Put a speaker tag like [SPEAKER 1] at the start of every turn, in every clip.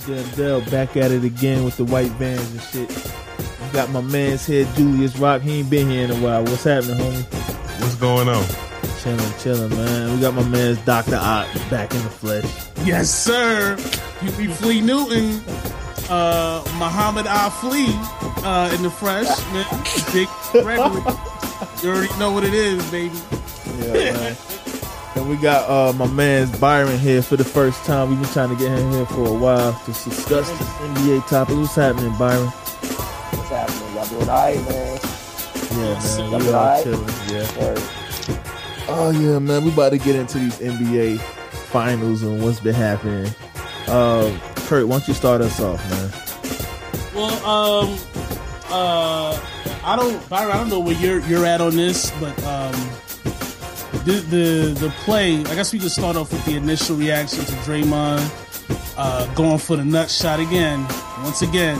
[SPEAKER 1] It's your Dell back at it again with the white vans and shit. I got my man's here, Julius Rock. He ain't been here in a while. What's happening, homie?
[SPEAKER 2] What's going on?
[SPEAKER 1] Chilling, chilling, man. We got my man's Dr. Ott back in the flesh.
[SPEAKER 3] Yes, sir. You be Flea Newton, uh, Muhammad Ali, uh, in the fresh, man. Big Gregory. You already know what it is, baby.
[SPEAKER 1] Yeah, man. And we got uh, my man's Byron here for the first time. We've been trying to get him here for a while to discuss this NBA topic. What's happening, Byron?
[SPEAKER 4] What's happening? Y'all doing alright, man?
[SPEAKER 1] Yeah, man.
[SPEAKER 4] Y'all
[SPEAKER 1] We
[SPEAKER 4] alright?
[SPEAKER 1] chilling. Yeah.
[SPEAKER 4] Word.
[SPEAKER 1] Oh yeah, man. We about to get into these NBA finals and what's been happening. Uh, Kurt, why don't you start us off, man?
[SPEAKER 3] Well, um, uh, I don't, Byron, I don't know where you're you're at on this, but um, the the the play. I guess we could start off with the initial reaction to Draymond uh, going for the nut shot again. Once again,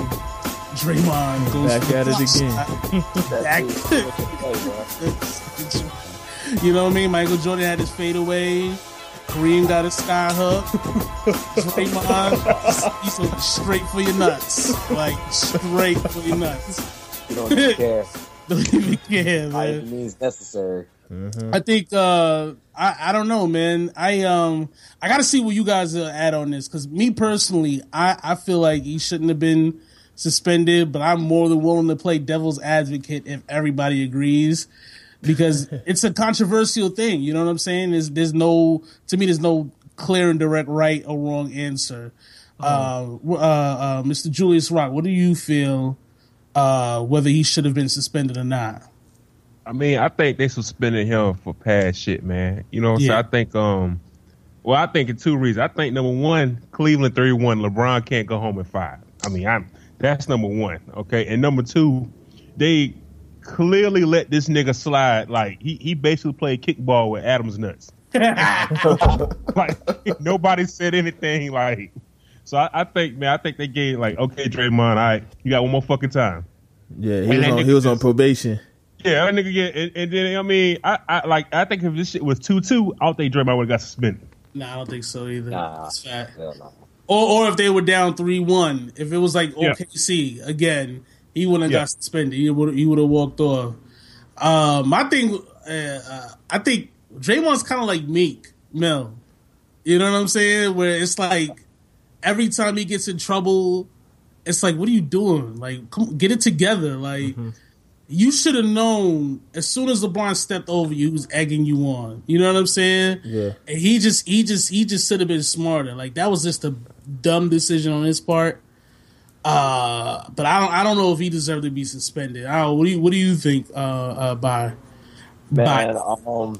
[SPEAKER 3] Draymond goes
[SPEAKER 1] Back
[SPEAKER 3] for the
[SPEAKER 1] at it again.
[SPEAKER 3] shot.
[SPEAKER 4] That's
[SPEAKER 3] Back-
[SPEAKER 4] it. What you say, bro?
[SPEAKER 3] you know what I mean? Michael Jordan had his fadeaway. Kareem got his sky hook. Draymond, he's so straight for your nuts, like straight for your nuts.
[SPEAKER 4] You don't even care.
[SPEAKER 3] Don't even care,
[SPEAKER 4] By any
[SPEAKER 3] man.
[SPEAKER 4] means necessary.
[SPEAKER 3] I think uh, I I don't know, man. I um I got to see what you guys uh, add on this because me personally, I I feel like he shouldn't have been suspended, but I'm more than willing to play devil's advocate if everybody agrees because it's a controversial thing. You know what I'm saying? There's there's no to me there's no clear and direct right or wrong answer. Uh, uh, uh, Mr. Julius Rock, what do you feel? Uh, whether he should have been suspended or not?
[SPEAKER 2] I mean, I think they suspended him for past shit, man. You know what I'm
[SPEAKER 3] Yeah.
[SPEAKER 2] saying? I think um well, I think in two reasons. I think number one, Cleveland three one, LeBron can't go home at five. I mean, I'm that's number one. Okay. And number two, they clearly let this nigga slide. Like he he basically played kickball with Adam's nuts. like nobody said anything like so I, I think man, I think they gave like, okay, Draymond, all right, you got one more fucking time.
[SPEAKER 1] Yeah, he
[SPEAKER 2] And
[SPEAKER 1] was on. He was on probation.
[SPEAKER 2] Yeah, that nigga get and, and then I mean I, I like I think if this shit was two two, I don't think Draymond would have got suspended.
[SPEAKER 3] Nah, I don't think so either.
[SPEAKER 4] Nah.
[SPEAKER 3] That's fact.
[SPEAKER 4] Hell.
[SPEAKER 3] Or, or if they were down three one, if it was like
[SPEAKER 2] Yeah.
[SPEAKER 3] OKC again, he wouldn't have
[SPEAKER 2] Yeah.
[SPEAKER 3] got suspended. He would he would have walked off. Uh, my thing, uh, uh, I think Draymond's kind of like Meek Mill. You know what I'm saying? Where it's like every time he gets in trouble, it's like, what are you doing? Like, come get it together. Like, you should have known as soon as LeBron stepped over you, he was egging you on. You know what I'm saying?
[SPEAKER 1] Yeah.
[SPEAKER 3] And he just, he just, he just should have been smarter. Like that was just a dumb decision on his part. Uh, but I don't, I don't know if he deserved to be suspended. I don't, what do you, what do you think? Uh, uh, by,
[SPEAKER 4] Man,
[SPEAKER 3] by,
[SPEAKER 4] um,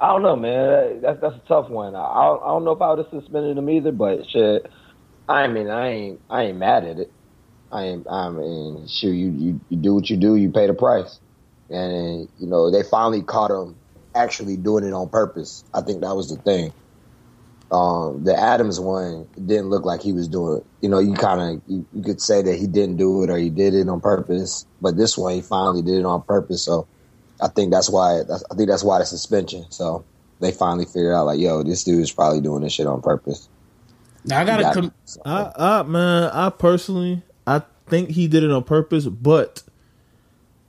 [SPEAKER 4] I don't know, man. That's that's a tough one. I I don't, I don't know if I would have suspended him either, but shit. I mean, I ain't I ain't mad at it. I ain't. I mean, shoot, you you, you do what you do. You pay the price, and you know they finally caught him actually doing it on purpose. I think that was the thing. Um, the Adams one didn't look like he was doing. it. You know, you kind of you, you could say that he didn't do it or he did it on purpose, but this one he finally did it on purpose. So I think that's why. That's, I think that's why the suspension. So they finally figured out like, yo, this dude is probably doing this shit on purpose.
[SPEAKER 3] now I gotta
[SPEAKER 4] Got
[SPEAKER 3] come.
[SPEAKER 4] it.
[SPEAKER 1] I, I man, I personally, I think he did it on purpose, but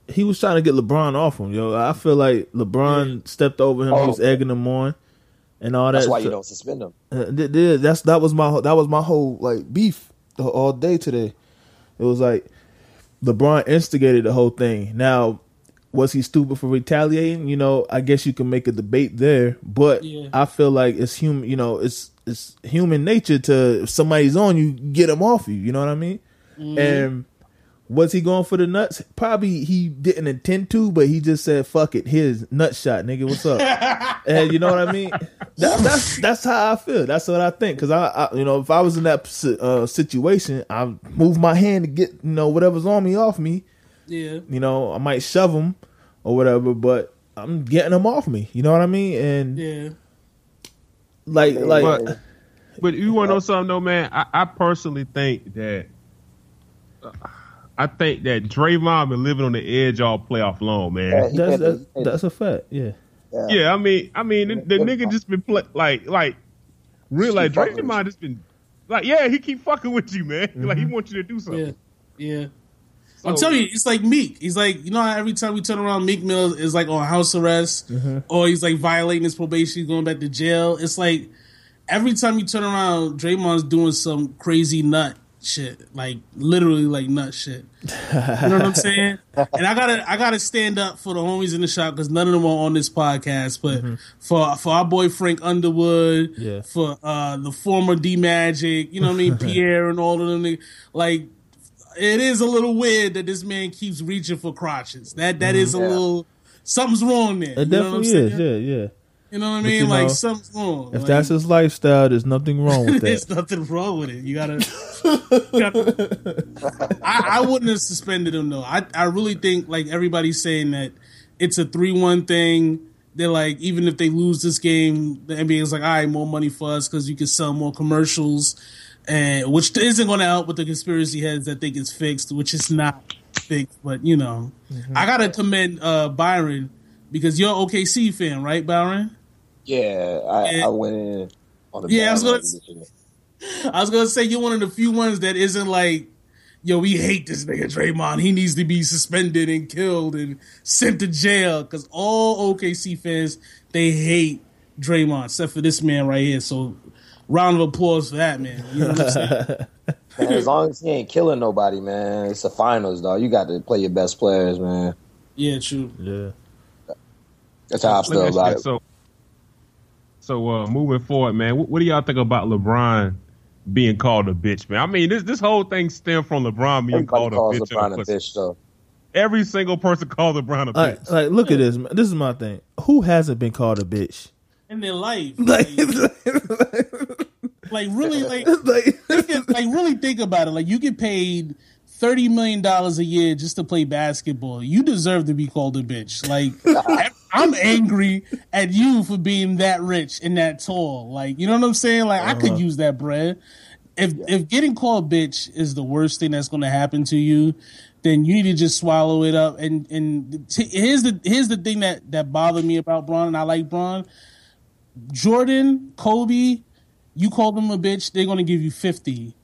[SPEAKER 1] he was trying to get LeBron off him. Yo, I feel like LeBron stepped over him. He was
[SPEAKER 4] Oh.
[SPEAKER 1] egging him on, and all
[SPEAKER 4] that's
[SPEAKER 1] that.
[SPEAKER 4] That's why you don't suspend him.
[SPEAKER 1] Uh, th- th- that's that was my whole- that was my whole like beef all day today. It was like LeBron instigated the whole thing. Now, was he stupid for retaliating? You know, I guess you can make a debate there, but
[SPEAKER 3] Yeah.
[SPEAKER 1] I feel like it's human. You know, it's it's human nature to if somebody's on you, get them off you. You know what I mean? And was he going for the nuts? Probably he didn't intend to, but he just said, "Fuck it, here's nut shot, nigga. What's up?" and you know what I mean? That, that's that's how I feel. That's what I think. Because I, I, you know, if I was in that uh, situation, I move my hand to get you know whatever's on me off me.
[SPEAKER 3] Yeah,
[SPEAKER 1] You know, I might shove him or whatever, but I'm getting them off me. You know what I mean? And
[SPEAKER 3] yeah.
[SPEAKER 1] like, like,
[SPEAKER 2] But but you want to know something though, man? I, I personally think that I think that Draymond been living on the edge all playoff long, man.
[SPEAKER 4] Yeah,
[SPEAKER 1] That's that's, that's a fact. Yeah.
[SPEAKER 4] yeah.
[SPEAKER 2] Yeah, I mean, I mean, the, the nigga just been play, like, like, real like
[SPEAKER 4] Keep fucking with
[SPEAKER 2] Draymond just been like, yeah, he keep fucking with you, man. Like he
[SPEAKER 1] Mm-hmm.
[SPEAKER 2] wants you to do
[SPEAKER 3] Yeah,
[SPEAKER 2] something.
[SPEAKER 3] yeah. I'm
[SPEAKER 2] So-
[SPEAKER 3] telling you, it's like Meek. He's like, you know, how every time we turn around, Meek Mill is like on house arrest, or he's like violating his probation, going back to jail. It's like every time you turn around, Draymond's doing some crazy nut shit, like literally like nut shit. You know what I'm saying? And I gotta, I gotta stand up for the homies in the shop because none of them are on this podcast. But for for our boy Frank Underwood,
[SPEAKER 1] Yeah.
[SPEAKER 3] for uh the former D Magic, you know what I mean, Pierre and all of them, like it is a little weird that this man keeps reaching for crotches. That that is a
[SPEAKER 4] Yeah.
[SPEAKER 3] little something's wrong there.
[SPEAKER 1] It
[SPEAKER 3] you know what I'm
[SPEAKER 1] definitely is.
[SPEAKER 3] saying?
[SPEAKER 1] Yeah, yeah.
[SPEAKER 3] You know what I mean? like
[SPEAKER 1] know,
[SPEAKER 3] something's wrong.
[SPEAKER 1] If
[SPEAKER 3] Like,
[SPEAKER 1] that's his lifestyle, there's nothing wrong with that.
[SPEAKER 3] there's nothing wrong with it. You gotta. You gotta- I, I wouldn't have suspended him though. I I really think like everybody's saying that it's a three one thing. They're like even if they lose this game, the NBA is like, all right, more money for us because you can sell more commercials, and which isn't going to help with the conspiracy heads that think it's fixed, which is not fixed. But you know, I gotta commend uh Byron because you're an OKC fan, right, Byron?
[SPEAKER 4] Yeah, I,
[SPEAKER 3] Yeah.
[SPEAKER 4] I went in on the
[SPEAKER 3] Yeah, I was gonna
[SPEAKER 4] bandwagon this year.
[SPEAKER 3] I was gonna say you're one of the few ones that isn't like, yo, we hate this nigga Draymond. He needs to be suspended and killed and sent to jail. Because all OKC fans they hate Draymond, except for this man right here. So, round of applause for that man. You know what I'm saying?
[SPEAKER 4] Man, as long as he ain't killing nobody, man, it's the finals, dog. You got to play your best players, man.
[SPEAKER 3] yeah, true.
[SPEAKER 1] Yeah.
[SPEAKER 4] That's how I feel about it.
[SPEAKER 2] So, so uh, moving forward, man, what, what do y'all think about LeBron being called a bitch, man? I mean, this this whole thing stemmed from LeBron being
[SPEAKER 4] Everybody
[SPEAKER 2] called a bitch.
[SPEAKER 4] LeBron a bitch, though.
[SPEAKER 2] Every single person called LeBron a
[SPEAKER 1] Like,
[SPEAKER 2] bitch.
[SPEAKER 1] like, look at this. man. This is my thing. Who hasn't been called a bitch?
[SPEAKER 3] In their life,
[SPEAKER 1] Like,
[SPEAKER 3] like, like really, like
[SPEAKER 1] like,
[SPEAKER 3] like really think about it. Like you get paid thirty million dollars a year just to play basketball. You deserve to be called a bitch. Like I'm angry at you for being that rich and that tall. Like you know what I'm saying? Like I could uh-huh. use that bread. If if getting called bitch is the worst thing that's going to happen to you, then you need to just swallow it up. And and t- here's the here's the thing that that bothered me about Bron, and I like Bron. Jordan, Kobe, you call them a bitch, they're gonna give you fifty.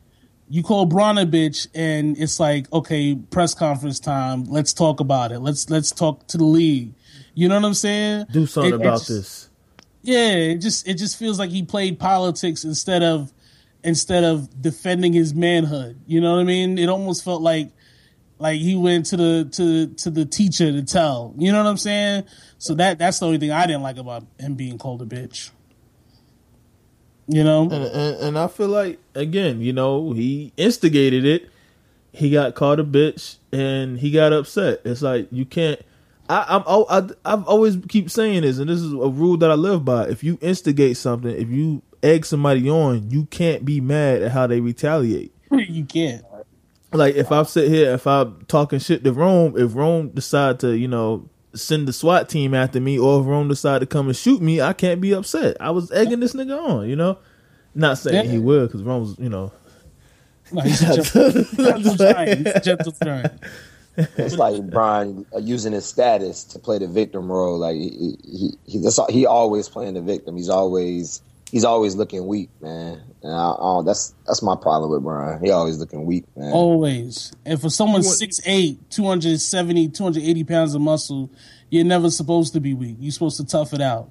[SPEAKER 3] You call Bron a bitch, and it's like, okay, press conference time. Let's talk about it. Let's let's talk to the league. You know what I'm saying?
[SPEAKER 1] do something
[SPEAKER 3] It- it
[SPEAKER 1] about
[SPEAKER 3] just-
[SPEAKER 1] this.
[SPEAKER 3] Yeah, it just it just feels like he played politics instead of instead of defending his manhood. You know what I mean? It almost felt like like he went to the to to the teacher to tell. You know what I'm saying? So that that's the only thing I didn't like about him being called a bitch. You know?
[SPEAKER 1] And, and and I feel like again, you know, he instigated it. He got called a bitch and he got upset. It's like you can't. I, I'm oh, I, I've always keep saying this, and this is a rule that I live by. If you instigate something, if you egg somebody on, you can't be mad at how they retaliate.
[SPEAKER 3] you can't.
[SPEAKER 1] Like if I sit here, if I'm talking shit to Rome, if Rome decide to, you know, send the SWAT team after me, or if Rome decide to come and shoot me, I can't be upset. I was egging this nigga on, you know. Not saying
[SPEAKER 3] Yeah.
[SPEAKER 1] he would, because Rome's, you know.
[SPEAKER 3] No, he's a gentle, gentle giant. He's a gentle giant.
[SPEAKER 4] It's like Brian uh, using his status to play the victim role. Like he, he, he, that's all, he always playing the victim. He's always, he's always looking weak, man. And I, I, that's that's my problem with Brian. He always looking weak, man.
[SPEAKER 3] Always. And for someone
[SPEAKER 2] You
[SPEAKER 3] 6'8, 270, 280 pounds of muscle, you're never supposed to be weak. You're supposed to tough it out.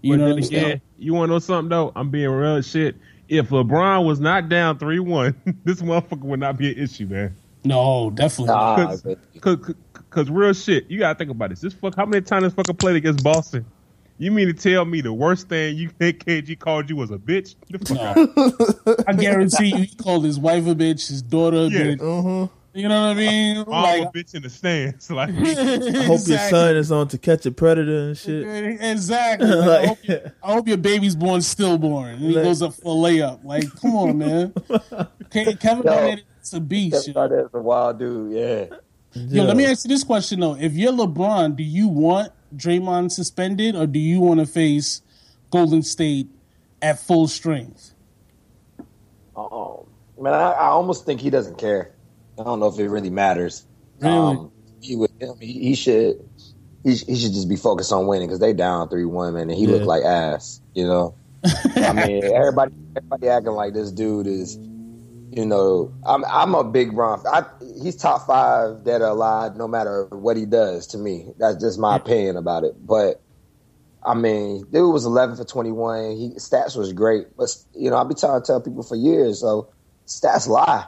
[SPEAKER 3] You
[SPEAKER 2] but
[SPEAKER 3] know
[SPEAKER 2] then
[SPEAKER 3] what I'm saying?
[SPEAKER 2] again, you want to know something though? I'm being real shit. If LeBron was not down three one, this motherfucker would not be an issue, man.
[SPEAKER 3] No, definitely. not.
[SPEAKER 4] Nah,
[SPEAKER 2] Cause, cause, cause real shit, you gotta think about this. This fuck, how many times this fucker played against Boston? You mean to tell me the worst thing you think KG called you was a bitch? The.
[SPEAKER 3] No. I guarantee you, he called his wife a bitch, his daughter a
[SPEAKER 2] Yeah.
[SPEAKER 3] bitch.
[SPEAKER 1] Uh-huh.
[SPEAKER 3] You know what I mean?
[SPEAKER 2] All
[SPEAKER 3] Like,
[SPEAKER 2] a bitch in the stands. Like,
[SPEAKER 1] I hope your son is on to catch a predator and shit.
[SPEAKER 3] Exactly. Like, I, hope your, I hope your baby's born stillborn. And he
[SPEAKER 1] Like-
[SPEAKER 3] goes up for a layup. Like, come on, man. Ke- Kevin
[SPEAKER 4] Yo.
[SPEAKER 3] Garnett is a beast.
[SPEAKER 4] Kevin
[SPEAKER 3] yo.
[SPEAKER 4] Garnett's a wild dude. Yeah.
[SPEAKER 3] Yo, let me ask you this question though: If you're LeBron, do you want Draymond suspended, or do you want to face Golden State at full strength?
[SPEAKER 4] Um, man, I, I almost think he doesn't care. I don't know if it really matters.
[SPEAKER 3] Really?
[SPEAKER 4] Um, he would. Mean, he should. He, he should just be focused on winning because they down three one man, and he
[SPEAKER 1] Yeah.
[SPEAKER 4] looked like ass. You know. I mean, everybody everybody acting like this dude is. You know, I'm I'm a big Bron. I, he's top five dead or alive, no matter what he does. To me, that's just my opinion about it. But I mean, dude was 11 for 21. He stats was great, but you know, I've been trying to tell people for years. So stats lie.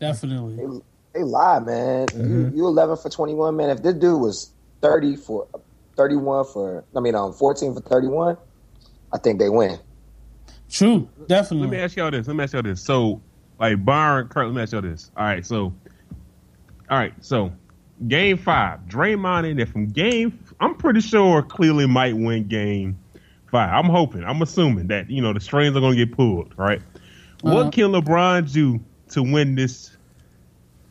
[SPEAKER 3] Definitely.
[SPEAKER 4] They, they lie, man. You, you 11 for 21, man. If this dude was 30 for 31 for, I mean, um, 14 for 31, I think they win.
[SPEAKER 3] True. Definitely.
[SPEAKER 2] Let me ask y'all this. Let me ask y'all this. So, like Byron, Kurt, let me ask y'all this. All right, so, all right, so, game five, Draymond in there from game. I'm pretty sure Cleveland might win game five. I'm hoping. I'm assuming that you know the strings are going to get pulled. Right.
[SPEAKER 3] Uh-huh.
[SPEAKER 2] What can LeBron do to win this?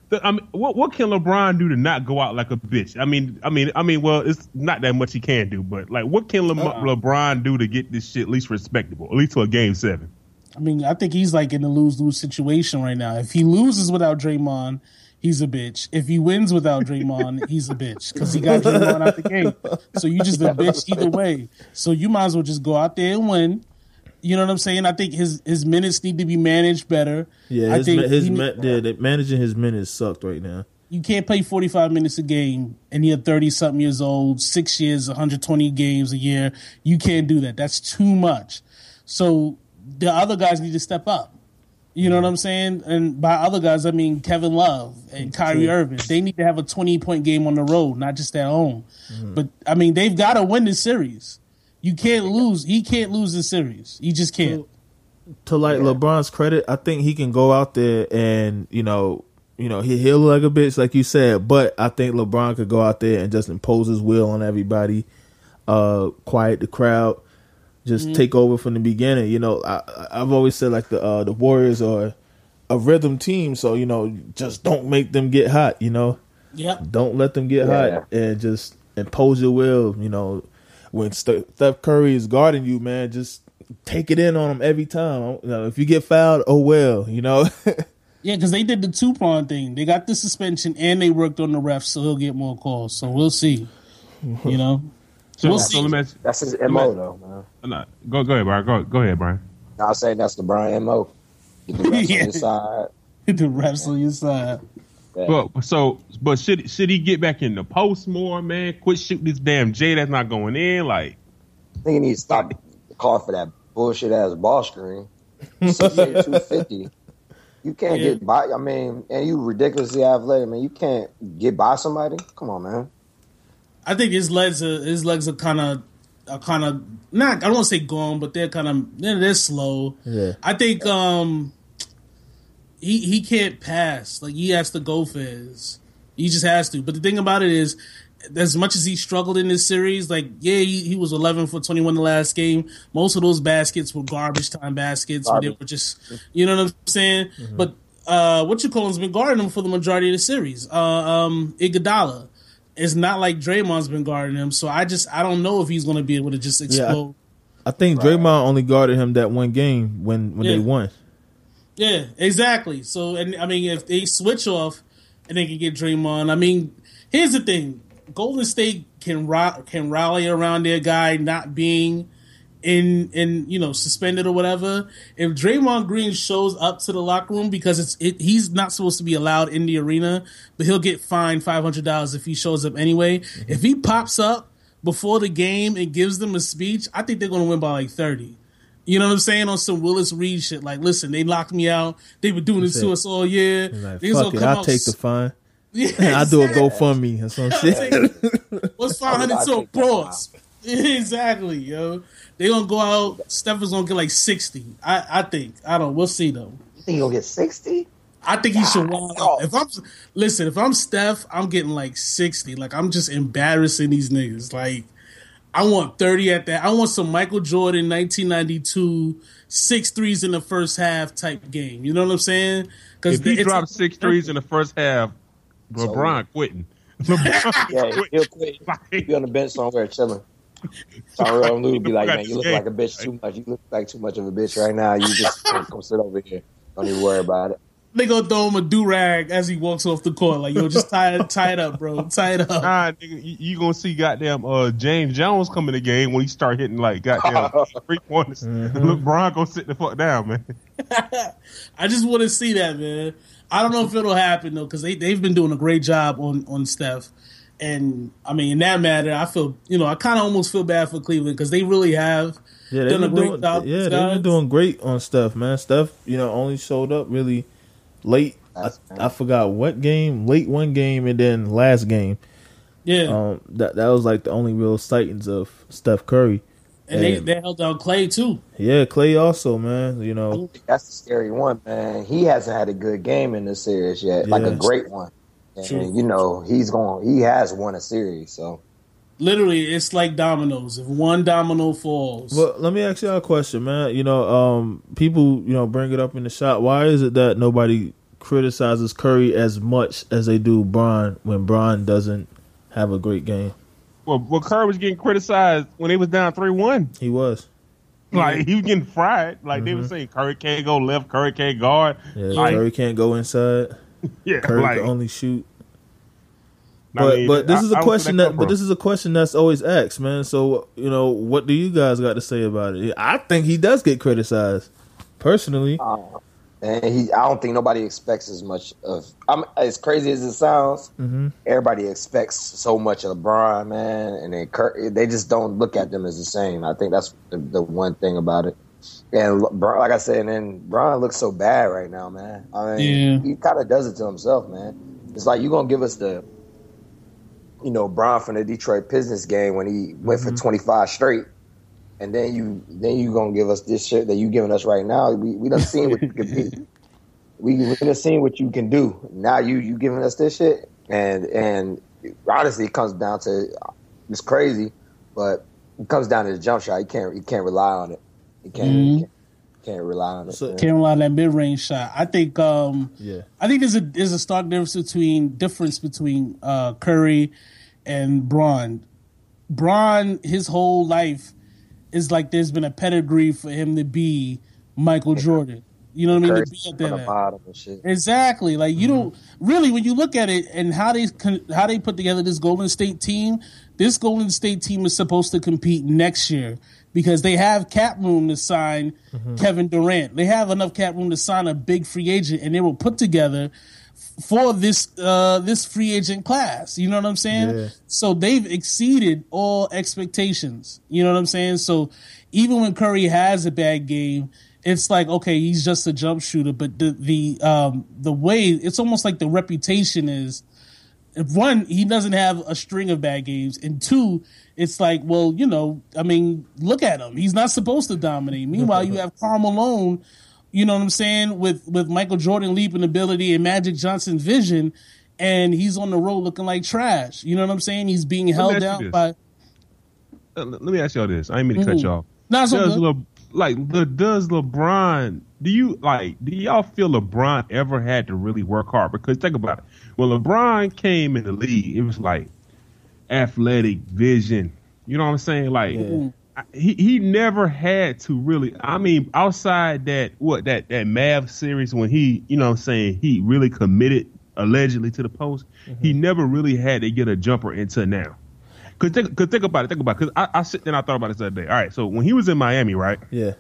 [SPEAKER 2] the- I mean, what what can LeBron do to not go out like a bitch? I mean, I mean, I mean, well, it's not that much he can do, but like, what can Le-
[SPEAKER 3] Uh-uh.
[SPEAKER 2] LeBron do to get this shit at least respectable, at least to a game seven?
[SPEAKER 3] I mean, I think he's like in a lose lose situation right now. If he loses without Draymond, he's a bitch. If he wins without Draymond, he's a bitch because he got Draymond out the game. So you just a bitch either way. So you might as well just go out there and win. You know what I'm saying? I think his his minutes need to be managed better.
[SPEAKER 1] Yeah,
[SPEAKER 3] I
[SPEAKER 1] his,
[SPEAKER 3] think
[SPEAKER 1] his
[SPEAKER 3] he-
[SPEAKER 1] ma- yeah, managing his minutes sucked right now.
[SPEAKER 3] you can't play 45 minutes a game and you're 30 something years old, six years, 120 games a year. You can't do that. That's too much. So the other guys need to step up. You know what I'm saying? And by other guys, I mean Kevin Love and Kyrie Irving. They need to have a 20 point game on the road, not just at home. But I mean, they've got to win this series. You can't lose. He can't lose this series. He just can't.
[SPEAKER 1] to like LeBron's credit, I think he can go out there and you know, you know, he he'll look like a bitch, like you said. But I think LeBron could go out there and just impose his will on everybody, uh, quiet the crowd, just take over from the beginning. You know, I, I- I've always said like the uh, the Warriors are a rhythm team, so you know, just don't make them get hot. You know,
[SPEAKER 3] Yep.
[SPEAKER 1] don't let them get
[SPEAKER 4] Yeah.
[SPEAKER 1] hot and just impose your will. You know, when Steph Curry is guarding you, man, just take it in on him every time. You know, if you get fouled, oh well. You know,
[SPEAKER 3] Yeah, because they did the two prong thing. They got the suspension and they worked on the refs, so he'll get more calls. So we'll see. You know,
[SPEAKER 2] So,
[SPEAKER 3] We'll
[SPEAKER 2] so
[SPEAKER 3] see.
[SPEAKER 2] let me ask,
[SPEAKER 4] That's his MO, though, man.
[SPEAKER 2] no, go go ahead, Brian. Go go ahead, Brian.
[SPEAKER 4] I'll say that's LeBron MO. Get the refs
[SPEAKER 3] Yeah.
[SPEAKER 4] on his side.
[SPEAKER 3] the refs on your side.
[SPEAKER 4] Yeah.
[SPEAKER 2] But so, but should should he get back in the post more, man? Quit shooting this damn J that's not going in. Like,
[SPEAKER 4] I think he needs to stop calling for that bullshit ass ball screen. two fifty. You can't
[SPEAKER 3] Yeah.
[SPEAKER 4] get by. I mean, and you ridiculously athletic, man. You can't get by somebody. Come on, man.
[SPEAKER 3] I think his legs are his legs are kind of are kind of not. I don't want to say gone, but they're kind of they're, they're slow.
[SPEAKER 1] Yeah.
[SPEAKER 3] I think um he he can't pass. Like he has to go for his. He just has to. But the thing about it is, as much as he struggled in this series, like yeah, he, he was 11 for 21 the last game. Most of those baskets were garbage time baskets. Where they were just, you know what I'm saying. But uh, what you call him has been guarding him for the majority of the series. Uh, um, Iguodala. It's not like Draymond's been guarding him, so I just I don't know if he's going to be able to just
[SPEAKER 1] I-
[SPEAKER 3] explode.
[SPEAKER 1] I think Draymond only guarded him that one game when when
[SPEAKER 3] Yeah.
[SPEAKER 1] they won.
[SPEAKER 3] Yeah, exactly. So, and I mean, if they switch off and they can get Draymond, I mean, here's the thing: Golden State can ro- can rally around their guy not being in in you know suspended or whatever. If Draymond Green shows up to the locker room because it's it, he's not supposed to be allowed in the arena, but he'll get fined five hundred dollars if he shows up anyway. Mm-hmm. If he pops up before the game and gives them a speech, I think they're going to win by like thirty. You know what I'm saying? On some Willis Reed shit. Like, listen, they locked me out. They were been doing this to us all year.
[SPEAKER 1] Like,
[SPEAKER 3] These
[SPEAKER 1] fuck it, I'll
[SPEAKER 3] out
[SPEAKER 1] take the fine.
[SPEAKER 3] Yeah,
[SPEAKER 1] I do a
[SPEAKER 3] exactly.
[SPEAKER 1] GoFundMe or some shit.
[SPEAKER 3] What's 500 to a
[SPEAKER 4] take that
[SPEAKER 3] bros? exactly, yo. They gonna go out. Steph is gonna get like 60. I, I think. I don't. We'll see though.
[SPEAKER 4] You think he'll get sixty?
[SPEAKER 3] I think he should
[SPEAKER 4] God,
[SPEAKER 3] wild
[SPEAKER 4] no.
[SPEAKER 3] out. If I'm listen, if I'm Steph, I'm getting like 60. Like I'm just embarrassing these niggas. Like I want 30 at that. I want some Michael Jordan 1992 six threes in the first half type game. You know what I'm saying?
[SPEAKER 2] if he
[SPEAKER 3] it's-
[SPEAKER 2] drops six threes in the first half, LeBron quitting. LeBron
[SPEAKER 4] Yeah,
[SPEAKER 2] quitting.
[SPEAKER 4] he'll quit. He'll be on the bench somewhere chilling. Tyronn Lue be like, man, you look like a bitch too much. You look like too much of a bitch right now. You just come sit over here. Don't even worry about it.
[SPEAKER 3] they gonna throw him a do rag as he walks off the court. Like, yo, just tie it, tie it up, bro. Tie it up.
[SPEAKER 2] Nah, nigga, you, you gonna see goddamn uh, James Jones come in the game when he start hitting like goddamn three pointers. LeBron gonna sit the fuck down, man.
[SPEAKER 3] I just want to see that, man. I don't know if it'll happen though, because they they've been doing a great job on on Steph. And I mean, in that matter, I feel you know I kind of almost feel bad for Cleveland because they really have
[SPEAKER 1] Yeah, they've
[SPEAKER 3] done a
[SPEAKER 1] been
[SPEAKER 3] great
[SPEAKER 1] doing.
[SPEAKER 3] job.
[SPEAKER 1] Yeah, they've been doing great on stuff, man. Steph, you know, only showed up really late. I, I forgot what game, late one game, and then last game.
[SPEAKER 3] Yeah,
[SPEAKER 1] Um, that that was like the only real sightings of Steph Curry.
[SPEAKER 3] and they,
[SPEAKER 1] and-
[SPEAKER 3] they held down Klay too.
[SPEAKER 1] Yeah, Klay also, man. You know,
[SPEAKER 4] That's the scary one, man. He hasn't had a good game in this series yet, like a great one. And you know he's going. He has won a series, so
[SPEAKER 3] Literally, it's like dominoes. If one domino falls,
[SPEAKER 1] Well, let me ask y'all a question, man. You know, um, people, you know, bring it up in the shot. Why is it that nobody criticizes Curry as much as they do Bron when Bron doesn't have a great game?
[SPEAKER 2] Well, well, Curry was getting criticized when he was down three one.
[SPEAKER 1] He was.
[SPEAKER 2] Like he was getting fried. Like they were saying, Curry can't go left, Curry can't guard.
[SPEAKER 1] Yeah,
[SPEAKER 2] Like,
[SPEAKER 1] Curry can't go inside.
[SPEAKER 2] yeah,
[SPEAKER 1] Curry
[SPEAKER 2] like,
[SPEAKER 1] can only shoot.
[SPEAKER 2] I
[SPEAKER 1] But
[SPEAKER 2] mean,
[SPEAKER 1] but this
[SPEAKER 2] I-
[SPEAKER 1] is a
[SPEAKER 2] I
[SPEAKER 1] question
[SPEAKER 2] say
[SPEAKER 1] that but this is a question that's always asked, man. So you know, what do you guys got to say about it? I think he does get criticized, personally.
[SPEAKER 4] uh, and he. I don't think nobody expects as much of. I'm as crazy as it sounds.
[SPEAKER 1] hmm
[SPEAKER 4] Everybody expects so much of LeBron, man, and they they just don't look at them as the same. I think that's the, the one thing about it. And like I said, and then Bron looks so bad right now, man. I mean,
[SPEAKER 3] Yeah.
[SPEAKER 4] he kind of does it to himself, man. It's like you gonna give us the, you know, Bron from the Detroit Pistons game when he went for mm-hmm. twenty five straight, and then you then you gonna give us this shit that you giving us right now. We we done seen what you can be. We we done seen what you can do. Now you you giving us this shit, and and honestly, it comes down to it's crazy, but it comes down to the jump shot. You can't you can't rely on it. You can't
[SPEAKER 3] Mhm.
[SPEAKER 4] can't, can't rely on it.
[SPEAKER 1] So-
[SPEAKER 3] can't rely on that mid range shot. I think um,
[SPEAKER 1] Yeah.
[SPEAKER 3] I think there's a there's a stark difference between difference between uh, Curry and Bron. Bron, his whole life is like there's been a pedigree for him to be Michael Jordan. You know what I mean? To be up there.
[SPEAKER 4] the bottom and shit.
[SPEAKER 3] Exactly. Like you don't really when you look at it and how they how they put together this Golden State team. This Golden State team is supposed to compete next year because they have cap room to sign Kevin Durant. They have enough cap room to sign a big free agent, and they were put together for this uh this free agent class. You know what I'm saying?
[SPEAKER 1] Yeah.
[SPEAKER 3] So they've exceeded all expectations. You know what I'm saying? So even when Curry has a bad game, it's like okay, he's just a jump shooter, but the the um the way it's almost like the reputation is if one, he doesn't have a string of bad games, and two, it's like, well, you know, I mean, look at him. He's not supposed to dominate. Meanwhile, you have Karl Malone, you know what I'm saying, with with Michael Jordan leaping ability and Magic Johnson vision, and he's on the road looking like trash. You know what I'm saying? He's being held down by.
[SPEAKER 2] Uh, let me ask y'all this. I ain't mean to cut
[SPEAKER 3] Mhm.
[SPEAKER 2] y'all.
[SPEAKER 3] No, it's all
[SPEAKER 2] Does
[SPEAKER 3] good.
[SPEAKER 2] Like the does LeBron? Do you like? Do y'all feel LeBron ever had to really work hard? Because think about it. When LeBron came in the league, it was like athletic vision. You know what I'm saying? Like
[SPEAKER 1] Yeah.
[SPEAKER 2] He he never had to really. I mean, outside that what that that Mav series when he you know what I'm saying he really committed allegedly to the post. He mm-hmm. never really had to get a jumper until now. Cause think, cause think about it, think about it. Cause I, I sit there and I thought about this the other day. All right, so when he was in Miami, right?
[SPEAKER 1] Yeah.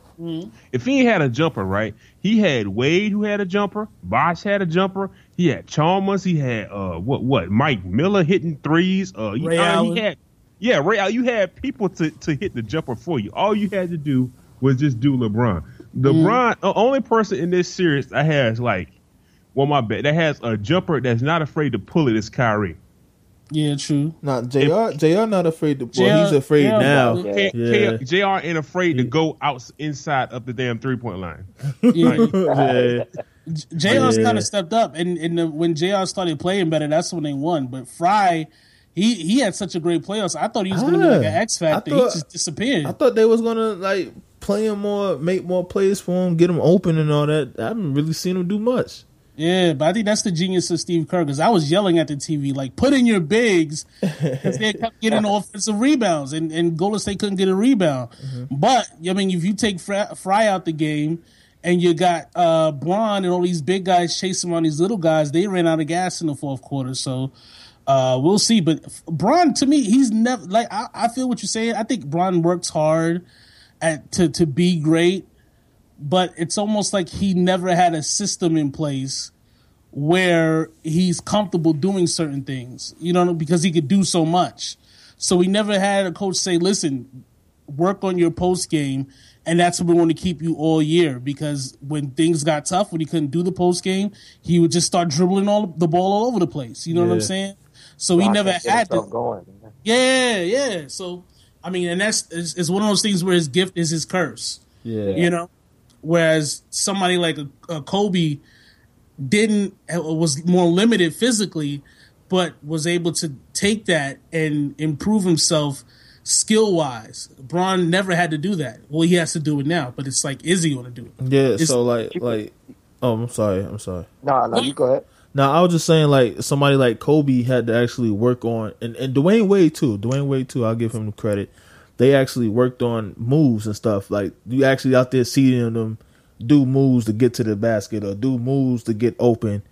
[SPEAKER 2] If he had a jumper, right? He had Wade who had a jumper, Bosh had a jumper, he had Chalmers, he had uh what what Mike Miller hitting threes, uh, you-
[SPEAKER 3] Ray
[SPEAKER 2] uh,
[SPEAKER 3] Allen.
[SPEAKER 2] he had yeah Ray. Allen, You had people to to hit the jumper for you. All you had to do was just do LeBron. LeBron, the only person in this series that has like, well, my bet that has a jumper that's not afraid to pull it is Kyrie.
[SPEAKER 3] Yeah, true.
[SPEAKER 1] Not Jr. Jr. not afraid to. Well, he's afraid
[SPEAKER 3] yeah,
[SPEAKER 1] now.
[SPEAKER 4] Yeah.
[SPEAKER 1] Yeah.
[SPEAKER 2] Jr. ain't afraid to go out inside up the damn three point line.
[SPEAKER 3] Yeah.
[SPEAKER 1] yeah.
[SPEAKER 3] JR's
[SPEAKER 1] Yeah.
[SPEAKER 3] kind of stepped up, and, and the, when JR started playing better, that's when they won. But Frye, he he had such a great playoffs. I thought he was going to be like an
[SPEAKER 1] Ah,
[SPEAKER 3] X factor.
[SPEAKER 1] I
[SPEAKER 3] He just disappeared.
[SPEAKER 1] I thought they was gonna like play him more, make more plays for him, get him open and all that. I haven't really seen him do much.
[SPEAKER 3] Yeah, but I think that's the genius of Steve Kerr because I was yelling at the TV like, "Put in your bigs," because they kept getting offensive rebounds, and and Golden State couldn't get a rebound.
[SPEAKER 1] Mm-hmm.
[SPEAKER 3] But I mean, if you take Frye, Frye out the game. and you got uh Bron and all these big guys chasing around these little guys. They ran out of gas in the fourth quarter, so uh we'll see. But Bron, to me, he's never like I, I feel what you're saying. I think Bron works hard at to to be great, but it's almost like he never had a system in place where he's comfortable doing certain things. You know, because he could do so much. So he never had a coach say, "Listen, work on your post game." And that's what we want to keep you all year because when things got tough, when he couldn't do the post game, he would just start dribbling all the ball all over the place. You know what I'm saying? So he never had to.
[SPEAKER 4] going.
[SPEAKER 3] Yeah, yeah. So I mean, and that's it's, is one of those things where his gift is his curse.
[SPEAKER 1] Yeah.
[SPEAKER 3] You know, whereas somebody like a, a Kobe didn't was more limited physically, but was able to take that and improve himself skill wise. Bron never had to do that. Well, he has to do it now, but it's like, is he going to do it?
[SPEAKER 1] Yeah,
[SPEAKER 3] It's-
[SPEAKER 1] so like like oh I'm sorry, I'm sorry.
[SPEAKER 4] No, no, you go ahead.
[SPEAKER 1] Now I was just saying like somebody like Kobe had to actually work on and, and Dwyane Wade too. Dwyane Wade too, I'll give him the credit. They actually worked on moves and stuff. Like you actually out there seeing them do moves to get to the basket or do moves to get open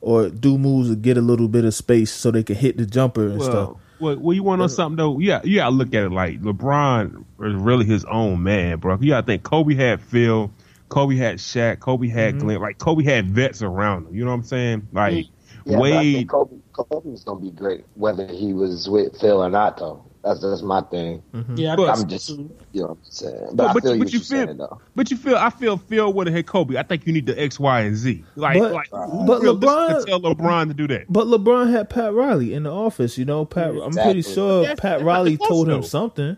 [SPEAKER 1] or do moves to get a little bit of space so they can hit the jumper and stuff.
[SPEAKER 2] Well, well, well, you want to know something though? Yeah, you gotta look at it like LeBron is really his own man, bro. You gotta think Kobe had Phil, Kobe had Shaq, Kobe had
[SPEAKER 1] Mm-hmm.
[SPEAKER 2] Glenn, like Kobe had vets around him. You know what I'm saying? Like
[SPEAKER 4] Yeah, but I
[SPEAKER 2] Wade,
[SPEAKER 4] think Kobe, Kobe was gonna be great whether he was with Phil or not, though. That's that's my thing. Mm-hmm.
[SPEAKER 3] Yeah, I
[SPEAKER 2] but,
[SPEAKER 4] I'm just, you know what I'm saying. But,
[SPEAKER 2] But-
[SPEAKER 4] I feel
[SPEAKER 2] but
[SPEAKER 4] you
[SPEAKER 2] you feel-
[SPEAKER 4] saying, though.
[SPEAKER 2] but you feel I feel Phil would have hit Kobe. I think you need the X, Y, and Z. Like,
[SPEAKER 1] But-
[SPEAKER 2] like who
[SPEAKER 1] but
[SPEAKER 2] realistic
[SPEAKER 1] LeBron-
[SPEAKER 2] to tell LeBron to do that.
[SPEAKER 1] But LeBron had Pat Riley in the office, you know. Pat, I'm pretty sure
[SPEAKER 2] That's-
[SPEAKER 1] Pat Riley told him
[SPEAKER 2] though.
[SPEAKER 1] something.